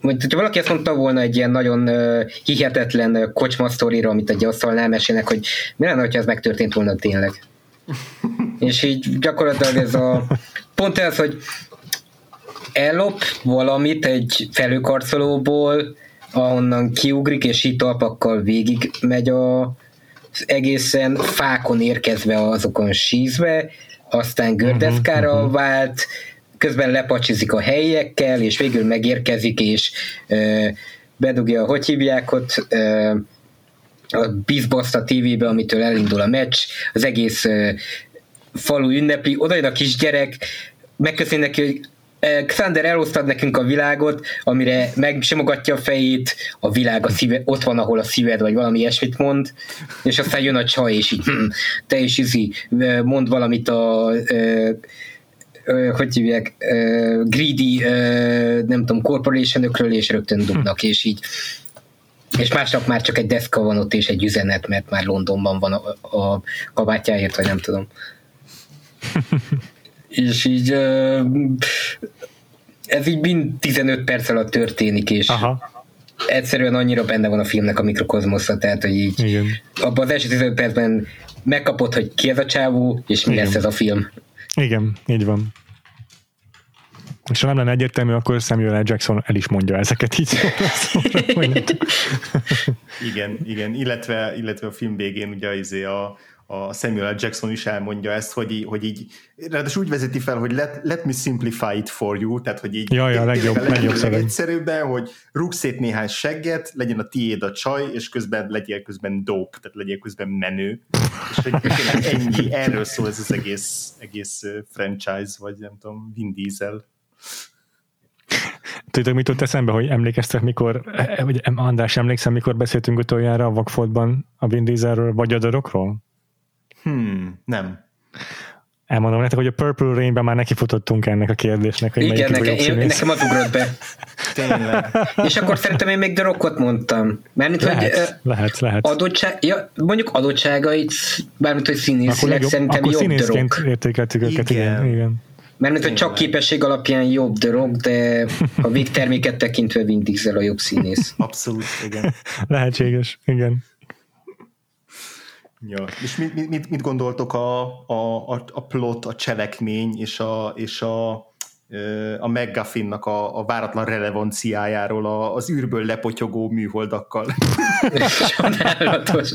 hogyha valaki azt mondta volna egy ilyen nagyon uh, hihetetlen kocsma sztorira, amit egy asztalnál mesélnek, hogy mi lenne, hogyha ez megtörtént volna tényleg. És így gyakorlatilag ez a pont ez, hogy ellop valamit egy felőkarcolóból, ahonnan kiugrik, és így talpakkal végig megy a, egészen fákon érkezve azokon sízve, aztán gördeszkára uh-huh, vált, közben lepacsizik a helyekkel, és végül megérkezik, és ö, bedugja, hogy hívják ott, ö, a bizbaszt a tévébe, amitől elindul a meccs, az egész ö, falu ünnepli, oda jön a kisgyerek, megköszönjük neki, hogy Xander elhoztad nekünk a világot, amire megsimogatja a fejét, a világ a szíve, ott van, ahol a szíved, vagy valami ilyesmit mond, és aztán jön a csaj, és így, hm, te is izi, mond valamit a hogy hívják, greedy, nem tudom, corporationökről, és rögtön dugnak, és így és másnap már csak egy deszka van ott, és egy üzenet, mert már Londonban van a, a kabátjáért, vagy nem tudom. és így ez így mind 15 perc alatt történik, és Aha. egyszerűen annyira benne van a filmnek a mikrokozmosza, tehát hogy így Igen. abban az első 15 percben megkapod, hogy ki ez a csávó, és mi Igen. lesz ez a film. Igen, így van. És ha nem lenne egyértelmű, akkor Samuel L. Jackson el is mondja ezeket így. igen, igen, illetve, illetve a film végén ugye izé a, a Samuel L. Jackson is elmondja ezt, hogy, így, hogy így, ráadásul úgy vezeti fel, hogy let, let me simplify it for you, tehát hogy így ja, ja, legjobb, legjobb szöveg. egyszerűbben, hogy rúgsz szét néhány segget, legyen a tiéd a csaj, és közben legyél közben dope, tehát legyél közben menő, és hogy ennyi, erről szól ez az egész, egész franchise, vagy nem tudom, Vin Diesel. Tudod, mit jutott eszembe, hogy emlékeztek, mikor, vagy András, emlékszem, mikor beszéltünk utoljára a Vagfoldban a Vin Dieselről, vagy a Dorokról? Hmm, nem. Elmondom nektek, hogy a Purple Rain-ben már nekifutottunk ennek a kérdésnek, hogy Igen, nekem, én, nekem az ugrott be. Tényleg. És akkor szerintem én még The Rockot mondtam. Mármint, lehet, hogy lehet, lehet. Adottság, ja, mondjuk adottságait, bármint, hogy színészileg szerintem akkor jobb The Rock. értékeltük őket, igen. igen. igen. Mert hogy csak képesség alapján jobb The Rock, de a végterméket tekintve Vin Diesel a jobb színész. Abszolút, igen. Lehetséges, igen. Ja. És mit, mit, mit gondoltok a, a, a plot, a cselekmény és a, és a, a McGuffinnak a, a váratlan relevanciájáról a, az űrből lepotyogó műholdakkal. Sajnálatos.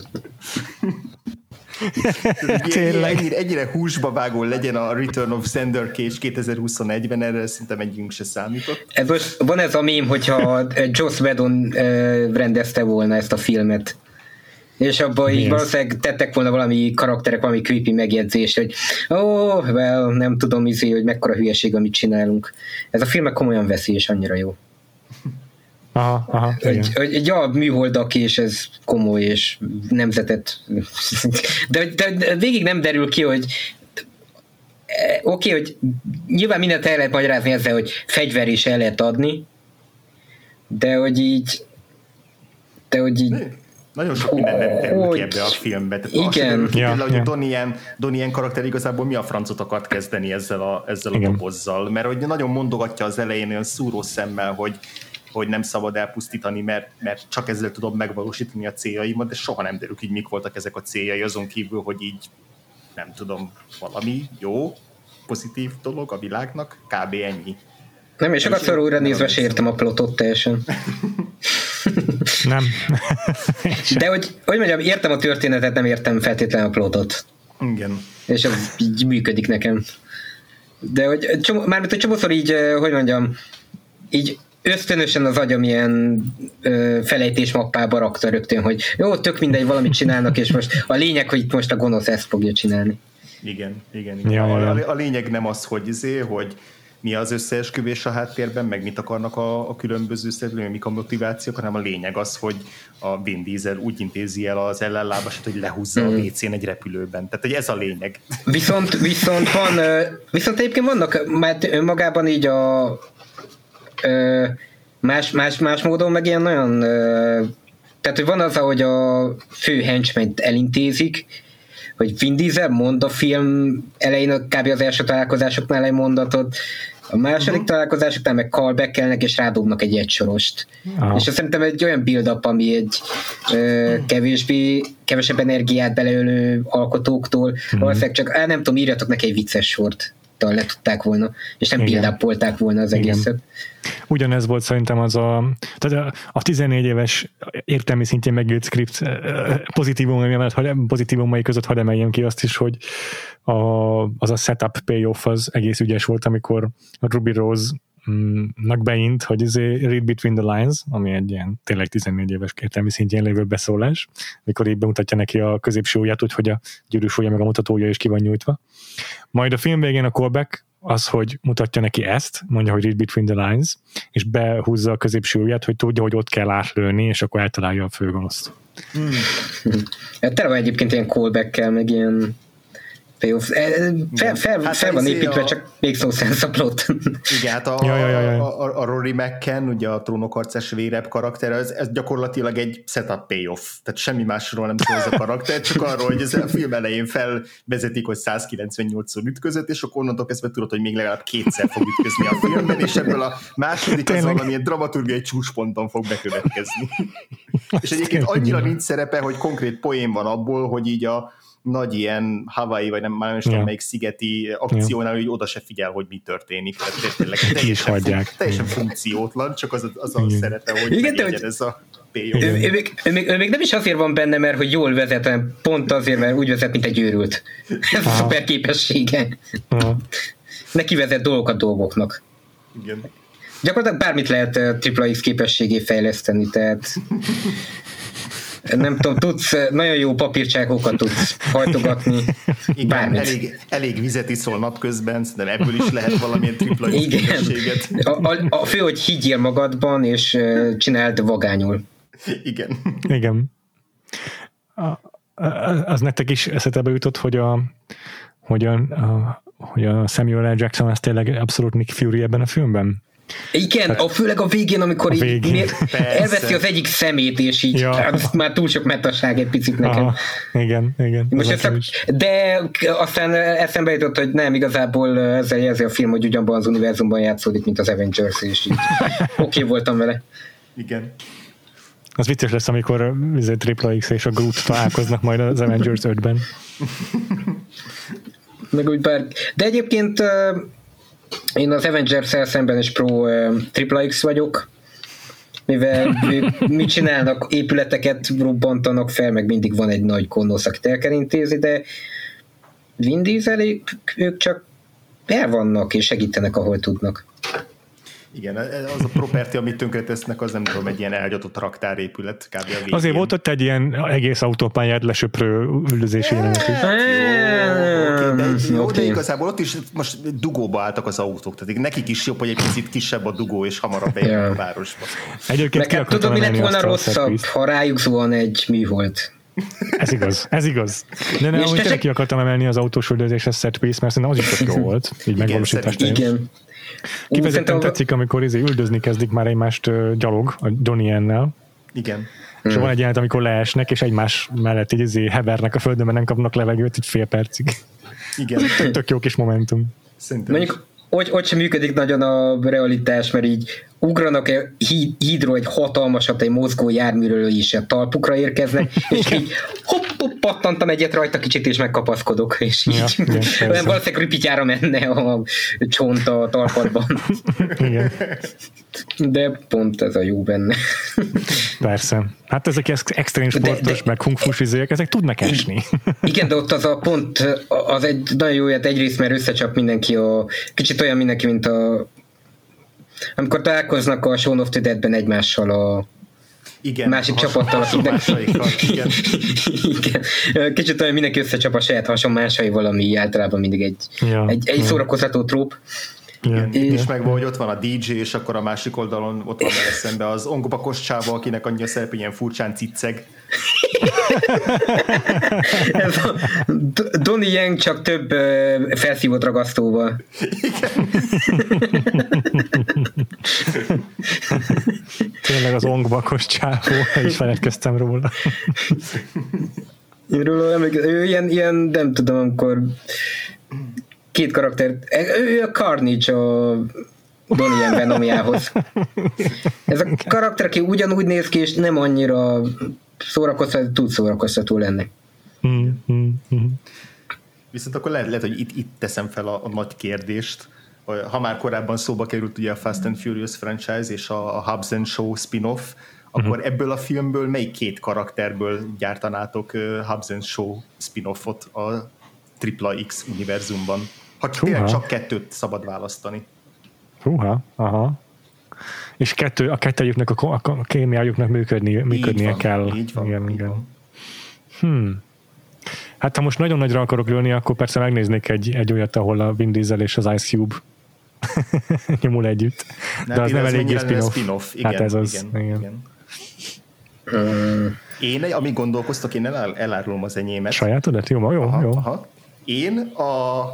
Tényleg. Ennyire, ennyire húsba vágó legyen a Return of Sender Cage 2021-ben, erre szinte megyünk se számított. Ez most, van ez a mém, hogyha Joss Whedon rendezte volna ezt a filmet, és abban így valószínűleg tettek volna valami karakterek, valami creepy megjegyzést, hogy ó, oh, well, nem tudom, izé, hogy mekkora hülyeség, amit csinálunk. Ez a film annyira veszi, és annyira jó. Aha, aha, hogy, hogy, ja, műholdak, és ez komoly, és nemzetet. De, de, de végig nem derül ki, hogy oké, okay, hogy nyilván mindent el lehet magyarázni ezzel, hogy fegyver is el lehet adni, de hogy így de hogy így nagyon sok minden nem derül ki ebbe a filmbe. Tehát igen. Ki, ja, hogy ja. Donnie, Donnie karakter igazából mi a francot akart kezdeni ezzel a, ezzel a dobozzal, mert hogy nagyon mondogatja az elején olyan szúró szemmel, hogy hogy nem szabad elpusztítani, mert, mert csak ezzel tudom megvalósítani a céljaimat, de soha nem derül ki, mik voltak ezek a céljai, azon kívül, hogy így nem tudom, valami jó, pozitív dolog a világnak, kb. ennyi. Nem, és sokszor újra nézve se értem a plotot teljesen. nem. De hogy, hogy mondjam, értem a történetet, nem értem feltétlenül a plotot. Igen. És ez így működik nekem. De hogy csomó, mármint egy csomószor így, hogy mondjam, így ösztönösen az agyam ilyen ö, felejtésmappába rakta rögtön, hogy jó, tök mindegy, valamit csinálnak, és most a lényeg, hogy itt most a gonosz ezt fogja csinálni. Igen, igen. igen. Ja, a, ja. a, a lényeg nem az, hogy izé, hogy mi az összeesküvés a háttérben, meg mit akarnak a, a különböző szereplők, mik a motivációk, hanem a lényeg az, hogy a Vin Diesel úgy intézi el az ellenlábasát, hogy lehúzza mm. a WC-n egy repülőben. Tehát, hogy ez a lényeg. Viszont, viszont van, viszont egyébként vannak már önmagában így a más, más, más módon meg ilyen nagyon tehát, hogy van az, ahogy a fő henchment elintézik, hogy Vin Diesel mond a film elején kb. az első találkozásoknál egy mondatot, a második uh-huh. találkozásoknál meg callbackelnek és rádobnak egy egysorost. Aha. És azt szerintem egy olyan build-up, ami egy ö, kevésbé, kevesebb energiát beleölő alkotóktól, uh-huh. valószínűleg csak, á, nem tudom, írjatok neki egy vicces sort, talán le tudták volna, és nem build volna az Igen. egészet. Ugyanez volt szerintem az a, tehát a, a 14 éves értelmi szintjén megírt script pozitívumai mellett, hadd- pozitívumai között hadd emeljem ki azt is, hogy a, az a setup payoff az egész ügyes volt, amikor a Ruby Rose nak beint, hogy izé read between the lines, ami egy ilyen tényleg 14 éves értelmi szintjén lévő beszólás, mikor így bemutatja neki a középső ujját, úgyhogy a gyűrűs ujja meg a mutatója is ki van nyújtva. Majd a film végén a callback az, hogy mutatja neki ezt, mondja, hogy read between the lines, és behúzza a középső ujját, hogy tudja, hogy ott kell átlőni, és akkor eltalálja a főgonoszt. Hát Tele van egyébként ilyen callback meg ilyen payoff. Eh, Fel, fel, Hát fel van építve, a- csak még szó sense a plot. Igen, hát a, Ja, ja, ja, ja. a, a, a Rory McCann, ugye a trónokharcás vérebb karakter, ez, ez gyakorlatilag egy setup payoff. Tehát semmi másról nem szól ez a karakter, csak arról, hogy ez a film elején felvezetik, hogy 198-szor ütközött, és akkor onnantól kezdve tudod, hogy még legalább kétszer fog ütközni a filmben, és ebből a második az valamilyen dramaturgiai csúcsponton fog bekövetkezni. és egyébként annyira nincs szerepe, hogy konkrét poén van abból, hogy így a nagy ilyen Hawaii, vagy nem, már nem is tudom, melyik szigeti akciónál, hogy oda se figyel, hogy mi történik. Tehát tényleg is teljesen, hagyják. fun- teljesen funkciótlan, csak az, a- az a Igen. szerepe, hogy Igen, de hogy- ez a ő, ő, még, ő, még, ő még nem is azért van benne, mert hogy jól vezet, hanem pont azért, mert úgy vezet, mint egy őrült. Ez a Aha. szuper képessége. Ja. Neki vezet dolgokat dolgoknak. Igen. Gyakorlatilag bármit lehet uh, Triple X képességé fejleszteni, tehát nem tudom, tudsz, nagyon jó papírcsákokat tudsz hajtogatni, Igen, bármit. elég, elég vizet iszol napközben, szerintem ebből is lehet valamilyen tripla Igen. A, a, a fő, hogy higgyél magadban, és csináld vagányul. Igen. Igen. A, az nektek is eszetekbe jutott, hogy a, hogy a, a, hogy a Samuel L. Jackson az tényleg abszolút Nick Fury ebben a filmben? Igen, a, főleg a végén, amikor A így végén. Persze. elveszi az egyik szemét, és így, Ja. hát, már túl sok metaság egy picit nekem. Aha, igen, igen. Most ezt a, de aztán eszembe jutott, hogy nem, igazából ezzel jelzi a film, hogy ugyanabban az univerzumban játszódik, mint az Avengers, és így oké okay voltam vele. Igen. Az vicces lesz, amikor izé, Triple X és a Groot találkoznak majd az Avengers 5-ben. Meg úgy bár... De egyébként uh, én az Avengers-el szemben is pro uh, Triple X vagyok, mivel ők mit csinálnak, épületeket robbantanak fel, meg mindig van egy nagy konosz, akit el kell intézni, de Vin Diesel, ők csak el vannak és segítenek, ahol tudnak. Igen, az a property, amit tönkretesznek, az nem tudom, egy ilyen elgyatott raktárépület kb. a végén. Azért volt ott egy ilyen egész autópályát lesöprő üldözési jelenet Hát jó, de, jó, de Oké. igazából ott is most dugóba álltak az autók, tehát nekik is jobb, hogy egy picit kisebb a dugó, és hamarabb bejönnek Ja. a városba. Egyébként Nekem akartam tudod, mi lett volna rosszabb, ha rájuk zuhan egy műhold. Ez igaz, ez igaz. De nem, te tényleg ki akartam emelni az autós üldözéshez set piece, mert szerintem az is tök jó volt, így megvalósítás. Igen. Kifejezetten tetszik, amikor izé üldözni kezdik már egymást gyalog, a Donnie Yen-nel, Igen. és van egy jelenet, amikor leesnek, és egymás mellett így izé hevernek a földön, mert nem kapnak levegőt, így fél percig. Igen. Tök jó kis momentum. Szerintem is. Mondjuk, hogy, hogy sem működik nagyon a realitás, mert így ugranak -e hídról egy hatalmasat, egy mozgó járműről is a talpukra érkeznek, és így hopp, hopp, pattantam egyet rajta kicsit, és megkapaszkodok, és így ja, igen, olyan valószínűleg ripityára menne a csont a talpadban. Igen. De pont ez a jó benne. Persze. Hát ezek extrém sportos, de, de, meg kung fu ezek tudnak esni. Igen, de ott az a pont, az egy nagyon jó, hát egyrészt mert összecsap mindenki a, kicsit olyan mindenki, mint a amikor találkoznak a Shaun of the Dead-ben egymással a igen, másik csapattal, akiknek... Igen. igen. Kicsit olyan mindenki összecsap a saját hasonmásaival, ami általában mindig egy, ja, egy, egy ja. szórakoztató tróp. Igen, yeah. is megvan, hogy ott van a DJ, és akkor a másik oldalon ott van vele szembe az ongopakos csáva, akinek annyi a szerep, ilyen furcsán cicceg. Ez a Donnie Yang csak több felszívott ragasztóval. Igen. Tényleg az ongbakos csávó, is feledkeztem róla. Én róla ő ilyen, ilyen, nem tudom, amikor két karakter, ő a Carnage a Donnie Venomjához. Ez a karakter, aki ugyanúgy néz ki, és nem annyira szórakoztató, tud szórakoztató lenni. Viszont akkor lehet, lehet hogy itt, itt teszem fel a, a nagy kérdést, ha már korábban szóba került ugye a Fast and Furious franchise és a, a Hubs and Show spin-off, akkor uh-huh. ebből a filmből melyik két karakterből gyártanátok uh, Hubs and Show spin-offot a X univerzumban? Ha tényleg csak kettőt szabad választani. Húha, aha. És kettő, a kettőjüknek a, a kémiájuknak működni, működnie van, kell. Így van, igen, így igen. Van. Hmm. Hát ha most nagyon nagyra akarok lőni, akkor persze megnéznék egy, egy olyat, ahol a Vin Diesel és az Ice Cube nyomul együtt. Nem, De az nem elég spin-off. spin-off. Igen, hát ez az. Igen, igen. igen. Én, amíg gondolkoztak, én elárulom az enyémet. Sajátodat? Jó, jó, aha, jó. Aha. Én a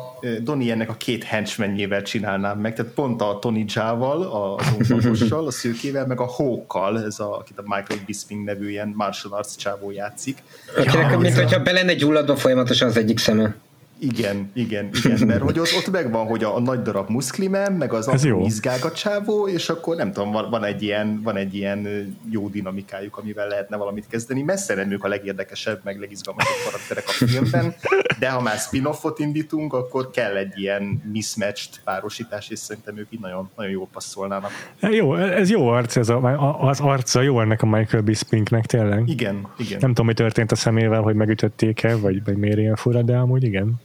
Donnie ennek a két henchmenjével csinálnám meg, tehát pont a Tony Jával, az unfakossal, a szőkével, meg a Hawkkal, ez a, akit a Michael Bisping nevű ilyen martial arts csávó játszik. Akinek, ja, mint a... hogyha be lenne gyulladva folyamatosan az egyik szeme. Igen, igen, igen, mert hogy ott, ott megvan, hogy a, a nagy darab muszklimen, meg az a izgágat csávó, és akkor nem tudom, van, van, egy ilyen, van egy ilyen jó dinamikájuk, amivel lehetne valamit kezdeni. Messze nem ők a legérdekesebb, meg legizgalmasabb karakterek a filmben, de ha már spin-offot indítunk, akkor kell egy ilyen mismatched párosítás, és szerintem ők így nagyon, nagyon jól passzolnának. Jó, ez jó arc, ez a, az arca jó ennek a Michael Bispinknek tényleg. Igen, igen. Nem tudom, mi történt a szemével, hogy megütötték-e, vagy, vagy miért ilyen fura, de amúgy igen.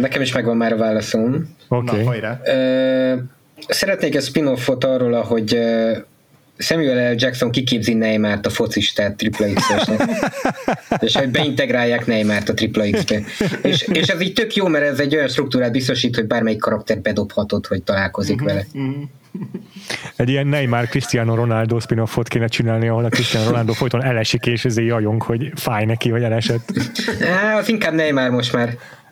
Nekem is megvan már a válaszom. Oké. Okay. Szeretnék egy spin-offot arról, ahogy Samuel L. Jackson kiképzi Neymart a focistát Triple x és hogy beintegrálják Neymart a Triple X-be. És, és ez így tök jó, mert ez egy olyan struktúrát biztosít, hogy bármelyik karakter bedobhatod, hogy találkozik uh-huh, vele. Uh-huh. Egy ilyen Neymar Cristiano Ronaldo spin-offot kéne csinálni, ahol a Cristiano Ronaldo folyton elesik, és ezért jajong, hogy fáj neki, vagy elesett. Á, az inkább Neymar most már.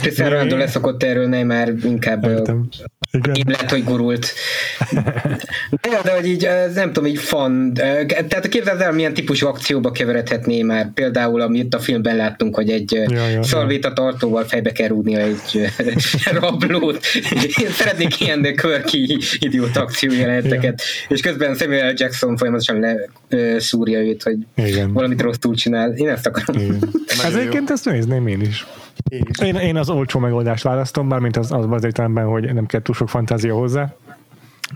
Cristiano Ronaldo leszokott erről, nem már inkább Értem. Igen. lehet, hogy gurult. De, de hogy így, nem tudom, így fan. Tehát képzeld el, milyen típusú akcióba keveredhetné már. Például, amit a filmben láttunk, hogy egy ja, ja, szalvéta tartóval fejbe kell rúdni egy rablót. Én szeretnék ilyen quirky idiót akció jeleneteket. Ja. És közben Samuel Jackson folyamatosan leszúrja őt, hogy Igen. valamit rosszul csinál. Én ezt akarom. Igen. Ez egyébként ezt nézném én is. Én, én, az olcsó megoldást választom, bármint az, az az értelemben, hogy nem kell túl sok fantázia hozzá,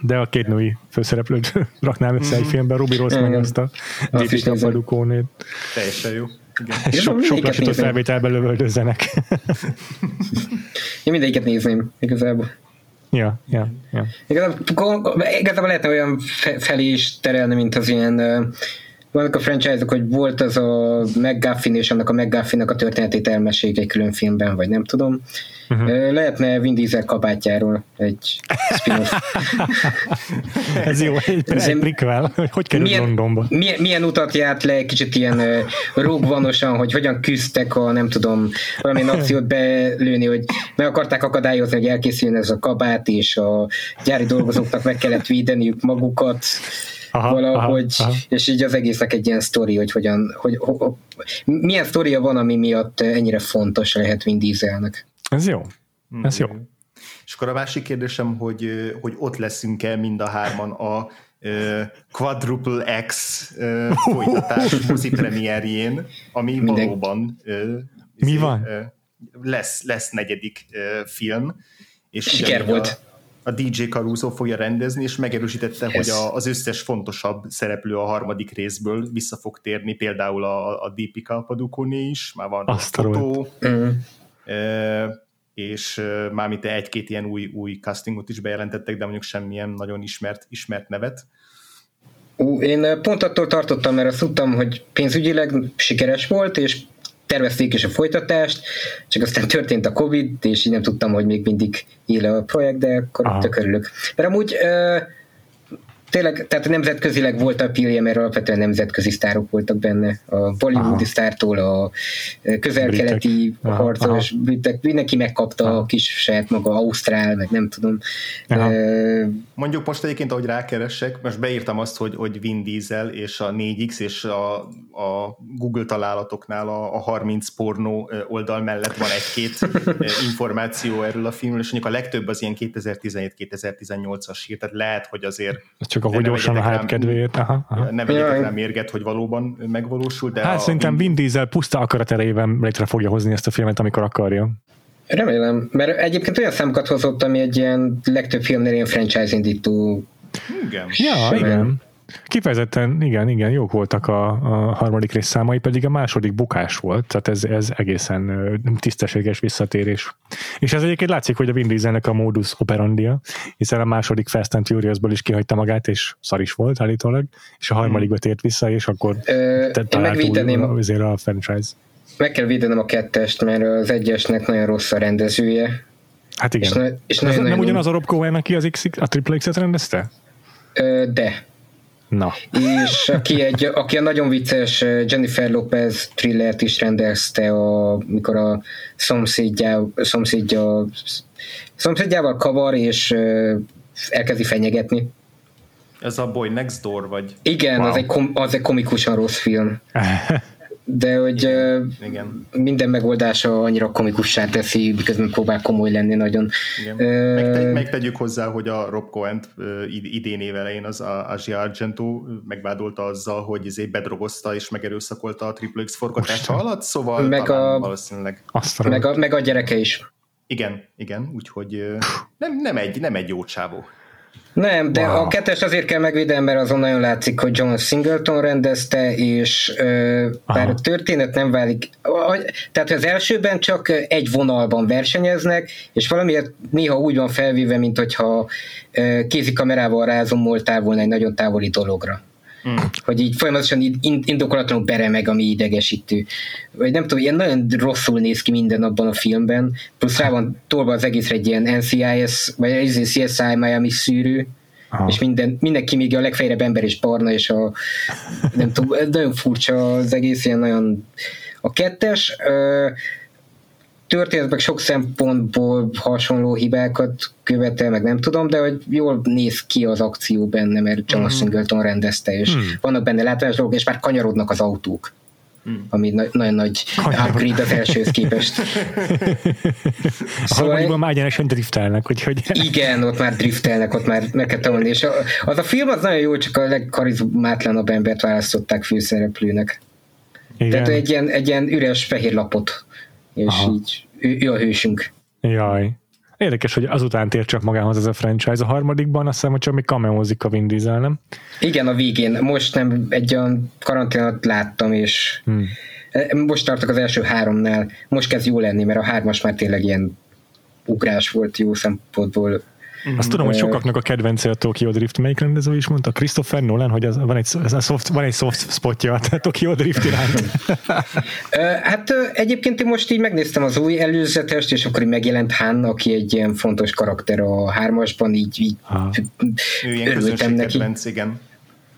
de a két női főszereplőt raknám össze egy mhm. filmben, Ruby Rose meg azt a Dipika Padukónét. Teljesen jó. Sok, sok lassított felvételben lövöldözzenek. Én mindegyiket nézném, igazából. Ja, ja, ja. Igazából, igazából lehetne olyan felé is terelni, mint az ilyen vannak a franchise-ok, hogy volt az a McGuffin és annak a McGuffinnak a történetét elmesélik egy külön filmben, vagy nem tudom. Uh-huh. Lehetne Vin Diesel kabátjáról egy spin-off. Ez jó, egy, egy prequel, hogy hogy került milyen, Londonba. Milyen, milyen utat járt le, kicsit ilyen rógvanosan, hogy hogyan küzdtek a, nem tudom, valamilyen akciót belőni, hogy meg akarták akadályozni, hogy elkészüljön ez a kabát, és a gyári dolgozóknak meg kellett védeniük magukat aha, valahogy, aha, aha. és így az egésznek egy ilyen sztori, hogy hogyan, hogy, hogy, hogy milyen sztoria van, ami miatt ennyire fontos lehet Vin Dieselnek. Ez jó. Ez jó. És akkor a másik kérdésem, hogy, hogy ott leszünk-e mind a hárman a uh, Quadruple X uh, folytatás mozi premierjén, ami Minden... valóban uh, Mi van? Uh, lesz, lesz negyedik uh, film. És Siker volt. A, a DJ Caruso fogja rendezni, és megerősítette, yes. hogy a, az összes fontosabb szereplő a harmadik részből vissza fog térni, például a, a Deepika Padukone is, már van Azt a fotó, mm. e, és e, mármint egy-két ilyen új, új castingot is bejelentettek, de mondjuk semmilyen nagyon ismert, ismert nevet. Ú, én pont attól tartottam, mert azt tudtam, hogy pénzügyileg sikeres volt, és tervezték is a folytatást, csak aztán történt a Covid, és így nem tudtam, hogy még mindig él a projekt, de akkor Aha. tök örülök. Mert amúgy uh, tényleg, tehát nemzetközileg volt a pilje, mert alapvetően nemzetközi sztárok voltak benne. A bollywoodi sztártól a közel-keleti harcos britek, mindenki megkapta aha. a kis saját maga, Ausztrál, meg nem tudom. Uh, Mondjuk most egyébként, ahogy rákeresek, most beírtam azt, hogy, hogy Vin Diesel és a 4X és a, a Google találatoknál a, a 30 pornó oldal mellett van egy-két információ erről a filmről, és mondjuk a legtöbb az ilyen 2017-2018-as hír, tehát lehet, hogy azért Csak csak ahogy gyorsan a hype kedvéért. Aha, aha. Nem vegyetek rá mérget, hogy valóban megvalósul, de... Hát a, szerintem Vin Diesel puszta akaraterejében létre fogja hozni ezt a filmet, amikor akarja. Remélem, mert egyébként olyan számokat hozott, ami egy ilyen legtöbb filmnél ilyen franchise indító. Igen. Ja, igen. Kifejezetten, igen, igen, jók voltak a, a harmadik rész számai, pedig a második bukás volt, tehát ez, ez egészen tisztességes visszatérés. És ez egyébként látszik, hogy a Vin Dieselnek a modus operandia, hiszen a második Fast and Furious-ból is kihagyta magát, és szar is volt állítólag, és a harmadikba tért vissza, és akkor Ö, talált új, a, a franchise. Meg kell védenem a kettest, mert az egyesnek nagyon rossz a rendezője. Hát igen. És, na, és nagyon, nem nagyon... ugyanaz a Rob Cohen, aki az X, a Triple X-et rendezte? Ö, de. Na. És aki, egy, aki a nagyon vicces Jennifer Lopez thrillert is rendezte, a, mikor a szomszédjá, szomszédja, szomszédjával kavar, és elkezdi fenyegetni. Ez a Boy Next Door, vagy? Igen, wow. az, egy kom, az egy komikusan rossz film. de hogy igen, uh, igen. minden megoldása annyira komikussá teszi, miközben próbál komoly lenni nagyon. Igen. Uh, Megtegy, megtegyük hozzá, hogy a Rob Cohen uh, idén év elején az a Asia Argento megvádolta azzal, hogy ezért bedrogozta és megerőszakolta a Triple X forgatása alatt, szóval meg a, valószínűleg. Meg a, meg a gyereke is. Igen, igen, úgyhogy nem, nem, egy, nem egy jó csávó. Nem, de wow. a kettes azért kell megvédeni, mert azon nagyon látszik, hogy John Singleton rendezte, és ö, bár a történet nem válik, tehát az elsőben csak egy vonalban versenyeznek, és valamiért néha úgy van felvéve, mint hogyha kézikamerával rázomoltál volna egy nagyon távoli dologra. Mm. Hogy így folyamatosan indokolatlanul beremeg, ami idegesítő. Vagy nem tudom, ilyen nagyon rosszul néz ki minden abban a filmben, plusz rá van tolva az egészre egy ilyen NCIS, vagy egy CSI Miami szűrő, Aha. és minden, mindenki még a legfejrebb ember és barna, és a nem tudom, nagyon furcsa az egész, ilyen nagyon a kettes, történetben sok szempontból hasonló hibákat követel, meg nem tudom, de hogy jól néz ki az akció benne, mert John mm. Singleton rendezte, és mm. vannak benne látványos dolgok, és már kanyarodnak az autók. Mm. ami na- nagyon nagy upgrade az elsőhöz képest. szóval a már egyenesen driftelnek, úgyhogy... Igen, ott már driftelnek, ott már meg kell tanulni, és az a film az nagyon jó, csak a legkarizmátlanabb embert választották főszereplőnek. Igen. Tehát egy ilyen, egy ilyen üres fehér lapot és Aha. így ő, ő a hősünk. Jaj. Érdekes, hogy azután tér csak magához ez a franchise. A harmadikban azt hiszem, hogy csak még cameózik a Vin Diesel, nem? Igen, a végén. Most nem egy olyan karanténot láttam, és hmm. most tartok az első háromnál. Most kezd jó lenni, mert a hármas már tényleg ilyen ugrás volt jó szempontból Mm-hmm. Azt tudom, hogy sokaknak a kedvence a Tokyo Drift, melyik rendező is mondta, Christopher Nolan, hogy az, van, egy, ez a soft, van egy soft spotja a Tokyo Drift iránt. hát egyébként én most így megnéztem az új előzetest, és akkor így megjelent Han, aki egy ilyen fontos karakter a hármasban, így, így ő ilyen örültem neki. Kedvenc, igen.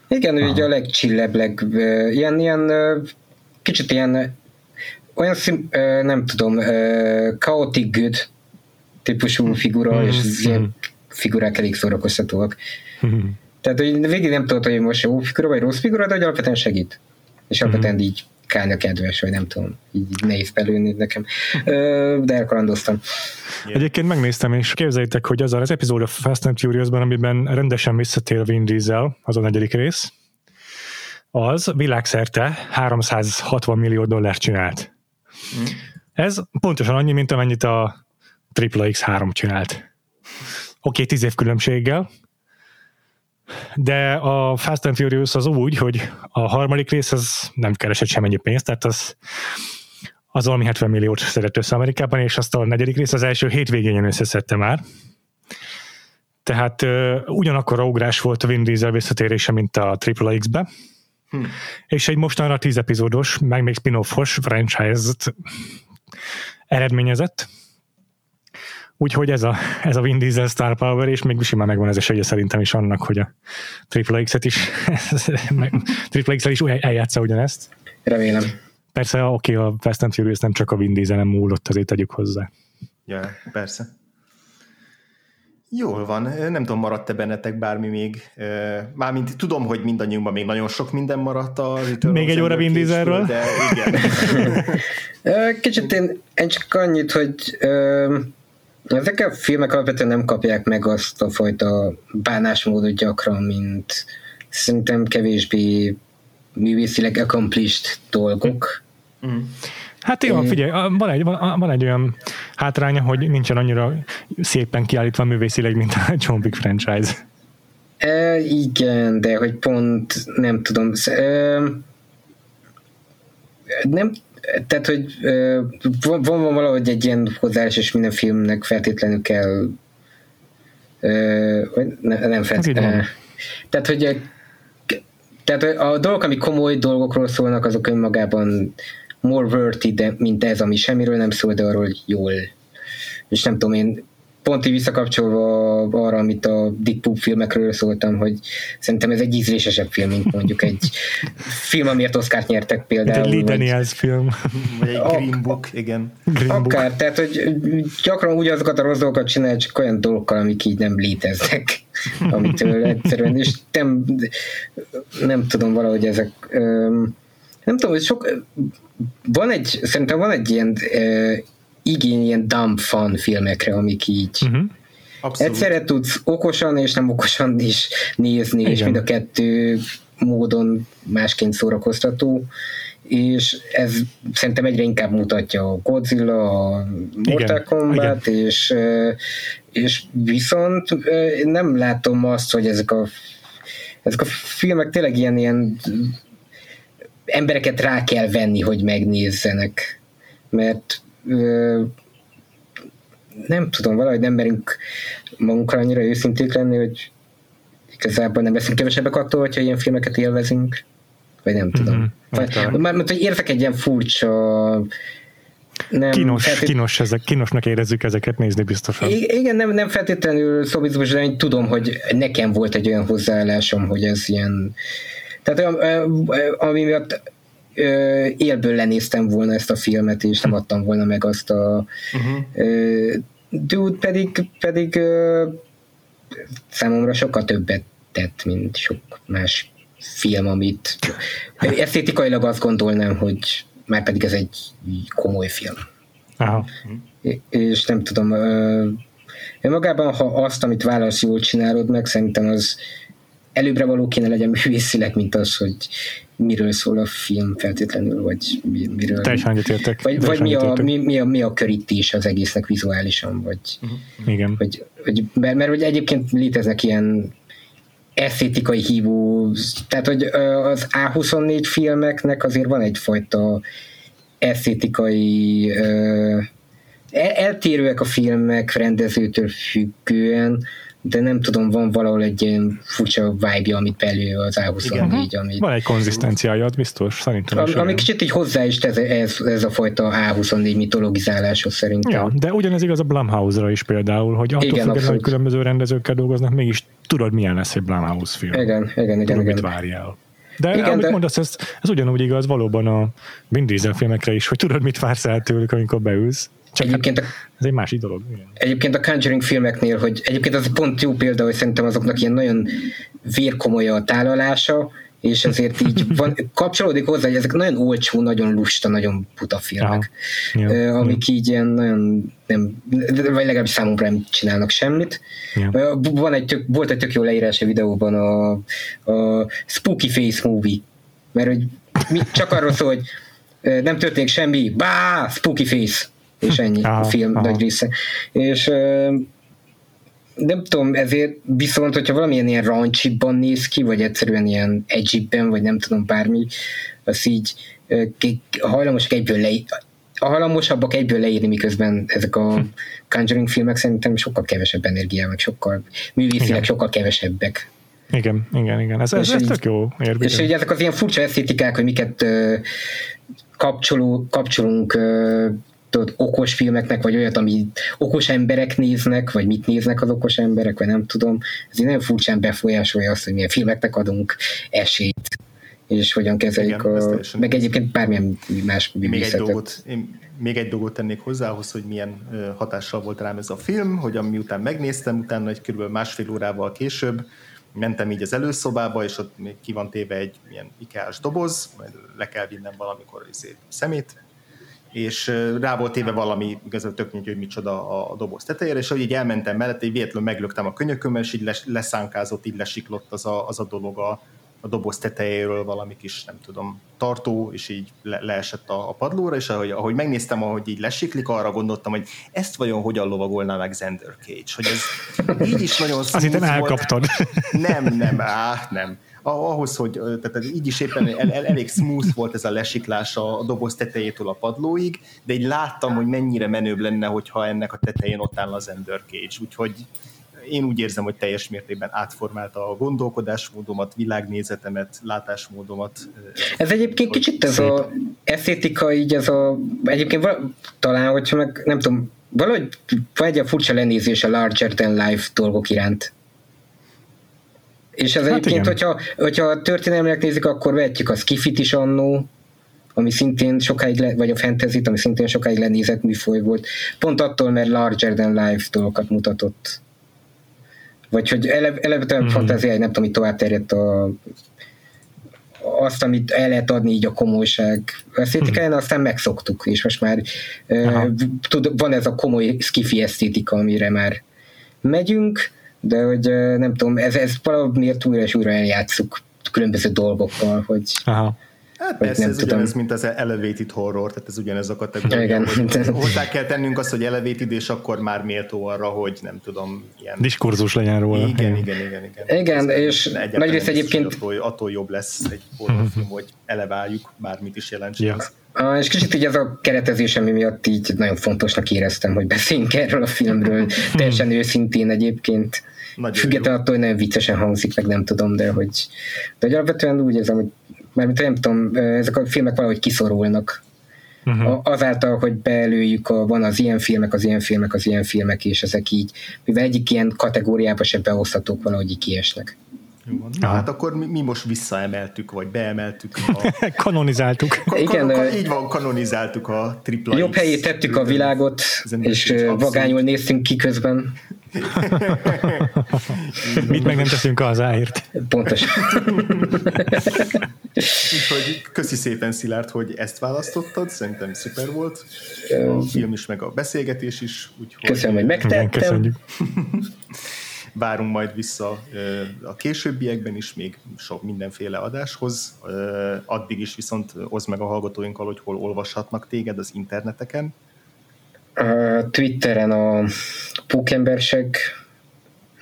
Igen, ő így a legcsillebb, leg, ilyen, ilyen kicsit ilyen olyan szim, nem tudom, chaotic good típusú figura, mm, és mm. ilyen figurák elég szórakoztatóak. Tehát, hogy végig nem tudod, hogy most jó figura vagy rossz figura, de hogy alapvetően segít. És alapvetően így Kálnya kedves, vagy nem tudom, így nehéz belőni nekem. De elkalandoztam. Yeah. Egyébként megnéztem, és képzeljétek, hogy az az epizód a Fast and Furious-ban, amiben rendesen visszatér Vin Diesel, az a negyedik rész, az világszerte 360 millió dollár csinált. Mm. Ez pontosan annyi, mint amennyit a X3 csinált. Oké, okay, tíz év különbséggel, de a Fast and Furious az úgy, hogy a harmadik rész az nem keresett semennyi pénzt, tehát az, az valami 70 milliót szedett össze Amerikában, és azt a negyedik rész az első hétvégén összeszedte már. Tehát uh, ugyanakkor a ugrás volt a Vin Diesel visszatérése, mint a Triple X-be, Hmm. És egy mostanra tíz epizódos, meg még spin-offos franchise-t eredményezett. Úgyhogy ez a, ez a Vin Diesel Star Power, és még simán megvan ez esélye szerintem is annak, hogy a Triple X-et is, Triple X-el is eljátsza ugyanezt. Remélem. Persze, oké, a Fast and Furious nem csak a Vin Diesel nem múlott, azért tegyük hozzá. Ja, persze. Jól van, nem tudom, maradt-e bennetek bármi még? Mármint tudom, hogy mindannyiunkban még nagyon sok minden maradt a Még egy óra Vin Dieselről? De igen. Kicsit én, én csak annyit, hogy ezek a filmek alapvetően nem kapják meg azt a fajta bánásmódot gyakran, mint szerintem kevésbé művészileg accomplished dolgok. Mm. Hát jó, figyelj, van egy, van, van egy olyan hátránya, hogy nincsen annyira szépen kiállítva művészileg, mint a John Wick franchise. E, igen, de hogy pont nem tudom. E, nem, tehát, hogy van, van valahogy egy ilyen hozzáállás, és minden filmnek feltétlenül kell ne, nem feltétlenül. Tehát, hogy tehát a dolgok, ami komoly dolgokról szólnak, azok önmagában more worthy, de, mint ez, ami semmiről nem szól, de arról jól. És nem tudom, én pont így visszakapcsolva arra, amit a Dick Poop filmekről szóltam, hogy szerintem ez egy ízlésesebb film, mint mondjuk egy film, amiért Oscar-t nyertek például. Egy Lee Daniels film. Vagy egy Green Book, igen. Green Akár, Book. tehát hogy gyakran ugyanazokat a rossz dolgokat csinál, csak olyan dolgokkal, amik így nem léteznek, amitől egyszerűen, és nem, nem tudom valahogy ezek nem tudom, hogy sok van egy, szerintem van egy ilyen igény ilyen dumb fun filmekre, amik így uh-huh. egyszerre tudsz okosan és nem okosan is nézni, Igen. és mind a kettő módon másként szórakoztató, és ez szerintem egyre inkább mutatja a Godzilla, a Mortal Igen. Kombat, Igen. és és viszont nem látom azt, hogy ezek a ezek a filmek tényleg ilyen, ilyen embereket rá kell venni, hogy megnézzenek, mert nem tudom, valahogy nem merünk magunkra annyira őszinték lenni, hogy igazából nem leszünk kevesebbek attól, hogyha ilyen filmeket élvezünk, vagy nem tudom. Mm-hmm. Vagy, már, mert hogy érzek egy ilyen furcsa nem, kínos, feltét... kínos ezek, kínosnak érezzük ezeket nézni biztosan. Igen, nem, nem feltétlenül szobizmus, de én tudom, hogy nekem volt egy olyan hozzáállásom, hogy ez ilyen tehát ami miatt élből lenéztem volna ezt a filmet, és nem adtam volna meg azt a uh-huh. dude pedig, pedig számomra sokkal többet tett, mint sok más film, amit esztétikailag azt gondolnám, hogy már pedig ez egy komoly film. Aha. És nem tudom, magában, ha azt, amit válasz jól csinálod meg, szerintem az előbbre való kéne legyen művészileg, mint az, hogy miről szól a film feltétlenül, vagy miről... Teljesen egyetértek. Vagy, vagy mi, a, mi, mi, a, mi a körítés az egésznek vizuálisan, vagy... Uh-huh. Igen. Vagy, vagy, mert, mert hogy egyébként léteznek ilyen esztétikai hívó, tehát hogy az A24 filmeknek azért van egyfajta esztétikai eltérőek a filmek rendezőtől függően, de nem tudom, van valahol egy ilyen furcsa vibe amit belül az A24, Igen. amit... Van egy konzisztenciája, biztos, szerintem am, Ami kicsit így hozzá is ez, ez, ez a fajta A24 mitologizáláshoz szerintem. Ja, de ugyanez igaz a Blumhouse-ra is például, hogy attól igen, függően, hogy különböző rendezőkkel dolgoznak, mégis tudod, milyen lesz egy Blumhouse film. Igen, igen, igen. Tudod, igen. mit várjál. De Igen, amit de... mondasz, ez, ez ugyanúgy igaz valóban a Vin Diesel filmekre is, hogy tudod, mit vársz el tőlük, amikor beülsz. Csak egyébként hát, a, ez egy másik dolog. Igen. Egyébként a Conjuring filmeknél, hogy egyébként az pont jó példa, hogy szerintem azoknak ilyen nagyon vérkomoly a tálalása, és ezért így van, kapcsolódik hozzá, hogy ezek nagyon olcsó, nagyon lusta, nagyon puta filmek, ja. Ja. amik így ilyen nagyon nem, vagy legalábbis számomra nem csinálnak semmit. Ja. Van egy tök, volt egy tök jó leírás a videóban a, a Spooky Face Movie, mert hogy mi, csak arról szól, hogy nem történik semmi, bá, Spooky Face, és ennyi aha, a film aha. nagy része. És nem tudom, ezért viszont, hogyha valamilyen ilyen rancsibban néz ki, vagy egyszerűen ilyen egyibben, vagy nem tudom, bármi, az így hajlamosak egyből le, a hajlamosabbak egyből leírni, miközben ezek a hm. Conjuring filmek szerintem sokkal kevesebb energiával, sokkal művészileg sokkal kevesebbek. Igen, igen, igen. Ez, ez, ez tök jó érvény. És ugye ezek az ilyen furcsa esztétikák, hogy miket uh, kapcsoló, kapcsolunk uh, tudod, okos filmeknek, vagy olyat, amit okos emberek néznek, vagy mit néznek az okos emberek, vagy nem tudom. Ez így nagyon furcsán befolyásolja azt, hogy milyen filmeknek adunk esélyt és hogyan kezeljük Igen, a... Meg egyébként bármilyen más még egy, dolgot, én még egy dolgot tennék hozzá ahhoz, hogy milyen hatással volt rám ez a film, hogy miután megnéztem, utána egy kb. másfél órával később mentem így az előszobába, és ott még ki van téve egy ilyen ikeás doboz, majd le kell vinnem valamikor izé szemét, és rá volt téve valami, igazából tök mindegy, hogy micsoda a doboz tetejére, és ahogy így elmentem mellett, így véletlenül meglöktem a könyökömmel, és így leszánkázott, így lesiklott az a, az a dolog a, a doboz tetejéről valami kis, nem tudom, tartó, és így le, leesett a, a padlóra, és ahogy, ahogy megnéztem, ahogy így lesiklik, arra gondoltam, hogy ezt vajon hogyan lovagolná meg Xander Cage, hogy ez így is nagyon Azt hittem elkaptad. Nem, nem, á, nem ahhoz, hogy tehát így is éppen el, el, elég smooth volt ez a lesiklás a, a doboz tetejétől a padlóig, de így láttam, hogy mennyire menőbb lenne, hogyha ennek a tetején ott áll az Ender Cage, úgyhogy én úgy érzem, hogy teljes mértékben átformálta a gondolkodásmódomat, világnézetemet, látásmódomat. Ez egyébként kicsit ez a esztétika, így ez a, egyébként vala, talán, hogyha meg nem tudom, valahogy van egy a furcsa lenézés a larger than life dolgok iránt. És ez hát egyébként, hogyha, hogyha történelmileg nézik, akkor vehetjük a skifit is annó, ami szintén sokáig, le, vagy a fantasy ami szintén sokáig lenézett műfoly volt. Pont attól, mert larger than life dolgokat mutatott. Vagy hogy eleve, eleve mm. fantáziáj, nem tudom, hogy tovább terjedt a azt, amit el lehet adni így a komolyság esztétikáján, hmm. aztán megszoktuk, és most már uh, tud, van ez a komoly skifi esztétika, amire már megyünk, de hogy nem tudom, ez, ez valamiért újra és újra eljátszuk különböző dolgokkal, hogy Aha. Hát persze, nem ez tudom. ugyanez, mint az elevated horror, tehát ez ugyanez a kategória, Igen. hogy hozzá kell tennünk azt, hogy elevated, és akkor már méltó arra, hogy nem tudom, ilyen... Diskurzus legyen róla. Igen, igen, igen. Igen, igen és nagyrészt egyébként... Attól, attól jobb lesz egy horrorfilm, hogy eleváljuk, bármit is jelentsen ja. Ah, és kicsit így az a keretezés, ami miatt így nagyon fontosnak éreztem, hogy beszéljünk erről a filmről, teljesen őszintén egyébként. Függetlenül attól, hogy nagyon viccesen hangzik, meg nem tudom, de hogy, de hogy alapvetően úgy érzem, hogy mert nem tudom, ezek a filmek valahogy kiszorulnak. Uh-huh. Azáltal, hogy belőjük, a, van az ilyen filmek, az ilyen filmek, az ilyen filmek, és ezek így, mivel egyik ilyen kategóriába se beosztatók, valahogy így kiesnek. Jó, Na, hát akkor mi, mi most visszaemeltük, vagy beemeltük. A... kanonizáltuk. Kan- Igen, kan- így van, kanonizáltuk a tripla Jobb helyét tettük a világot, és vagányul néztünk ki közben. Mit meg nem teszünk az áért. Pontosan. Úgyhogy köszi szépen Szilárd, hogy ezt választottad, szerintem szuper volt. A film is, meg a beszélgetés is. Úgyhogy... Köszönöm, hogy megtettem. Köszönjük. Várunk majd vissza a későbbiekben is még sok mindenféle adáshoz. Addig is viszont oszd meg a hallgatóinkkal, hogy hol olvashatnak téged az interneteken. A Twitteren a Pókemberseg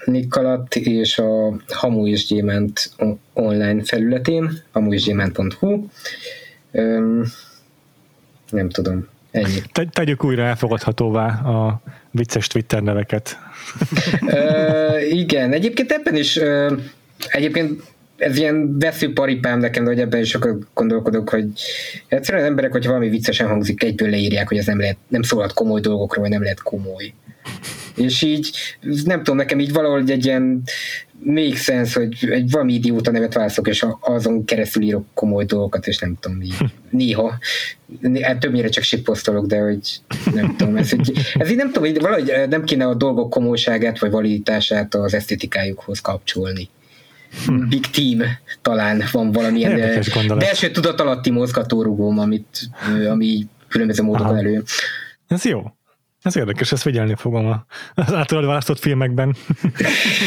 nick alatt, és a Hamu és Gyémánt online felületén, hamuisgyémánt.hu. Nem tudom, ennyi. Te, tegyük újra elfogadhatóvá a vicces Twitter neveket. uh, igen, egyébként ebben is uh, egyébként ez ilyen veszőparipám nekem, de hogy ebben is sokat gondolkodok, hogy egyszerűen az emberek, hogyha valami viccesen hangzik, egyből leírják, hogy ez nem, lehet, nem szólhat komoly dolgokról, vagy nem lehet komoly. És így, nem tudom, nekem így valahogy egy ilyen még sense, hogy egy valami idióta nevet válaszok, és azon keresztül írok komoly dolgokat, és nem tudom, így néha, hát többnyire csak shitposztolok, de hogy nem tudom, ez, hogy, ez így nem tudom, hogy valahogy nem kéne a dolgok komolyságát, vagy validitását az esztetikájukhoz kapcsolni hm. Big team talán van valamilyen belső tudatalatti mozgatórugóm, amit, ami különböző módokon elő. Ez jó. Ez érdekes, ezt figyelni fogom az általad választott filmekben.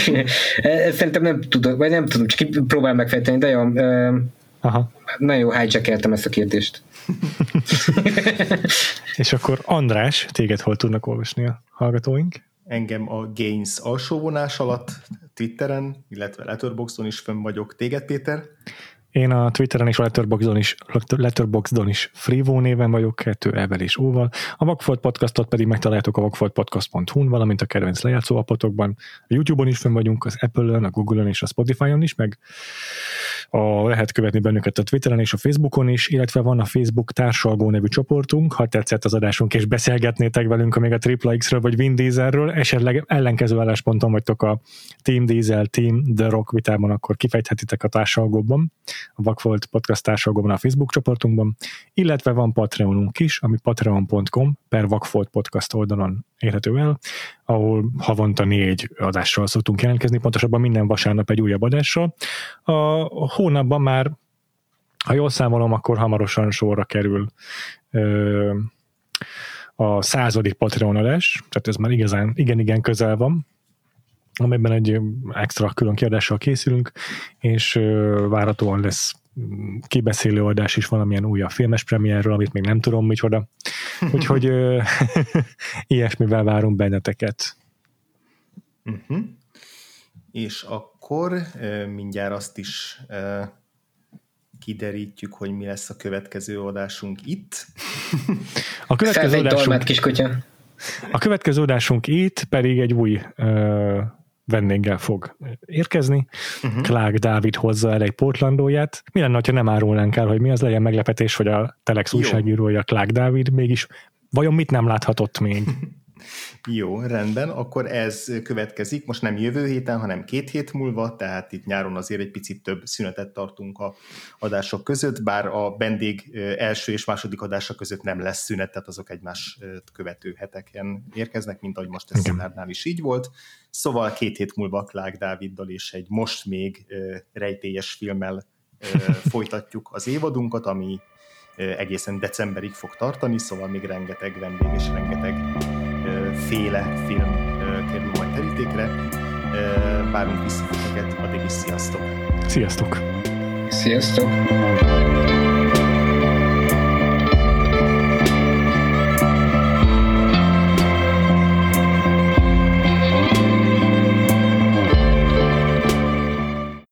Szerintem nem tudok, vagy nem tudom, csak próbál megfejteni, de jó. Aha. Nagyon jó hijackeltem ezt a kérdést. És akkor András, téged hol tudnak olvasni a hallgatóink? Engem a Gains alsóvonás alatt Twitteren, illetve Letterboxdon is fönn vagyok. Téged, Péter? Én a Twitteren és a Letterboxdon is, Letterboxdon is Freevo néven vagyok, kettő evel és óval. A Vagfolt podcastot pedig megtaláljátok a vagfoltpodcast.hu-n, valamint a kedvenc lejátszó apotokban. A YouTube-on is fönn vagyunk, az Apple-ön, a Google-ön és a Spotify-on is, meg a, lehet követni bennünket a Twitteren és a Facebookon is, illetve van a Facebook társalgó nevű csoportunk, ha tetszett az adásunk és beszélgetnétek velünk még a Triple X-ről vagy Vin Dieselről, esetleg ellenkező állásponton vagytok a Team Diesel, Team The Rock vitában, akkor kifejthetitek a társalgóban, a Vakfolt podcast társalgóban a Facebook csoportunkban, illetve van Patreonunk is, ami patreon.com per Vakfolt podcast oldalon érhető el, ahol havonta négy adással szoktunk jelentkezni, pontosabban minden vasárnap egy újabb adással. A hónapban már, ha jól számolom, akkor hamarosan sorra kerül ö, a századik Patreon adás, tehát ez már igazán igen-igen közel van, amiben egy extra külön kiadással készülünk, és várhatóan lesz kibeszélő adás is valamilyen újabb filmes premierről, amit még nem tudom micsoda. Úgyhogy ilyesmivel várunk benneteket. Uh-huh. És akkor mindjárt azt is kiderítjük, hogy mi lesz a következő adásunk itt. A következő adásunk, kiskutya. A következő adásunk itt pedig egy új ö, vendéggel fog érkezni. Uh-huh. Clark Dávid hozza el egy portlandóját. Mi lenne, ha nem árulnánk el, hogy mi az legyen meglepetés, hogy a Telex újságírója Clark Dávid mégis vajon mit nem láthatott még? Jó, rendben, akkor ez következik, most nem jövő héten, hanem két hét múlva, tehát itt nyáron azért egy picit több szünetet tartunk a adások között, bár a vendég első és második adása között nem lesz szünet, tehát azok egymás követő heteken érkeznek, mint ahogy most ez Szilárdnál is így volt. Szóval két hét múlva Klák Dáviddal és egy most még rejtélyes filmmel folytatjuk az évadunkat, ami egészen decemberig fog tartani, szóval még rengeteg vendég és rengeteg féle film kerül majd terítékre. Várunk vissza addig is sziasztok! Sziasztok! Sziasztok!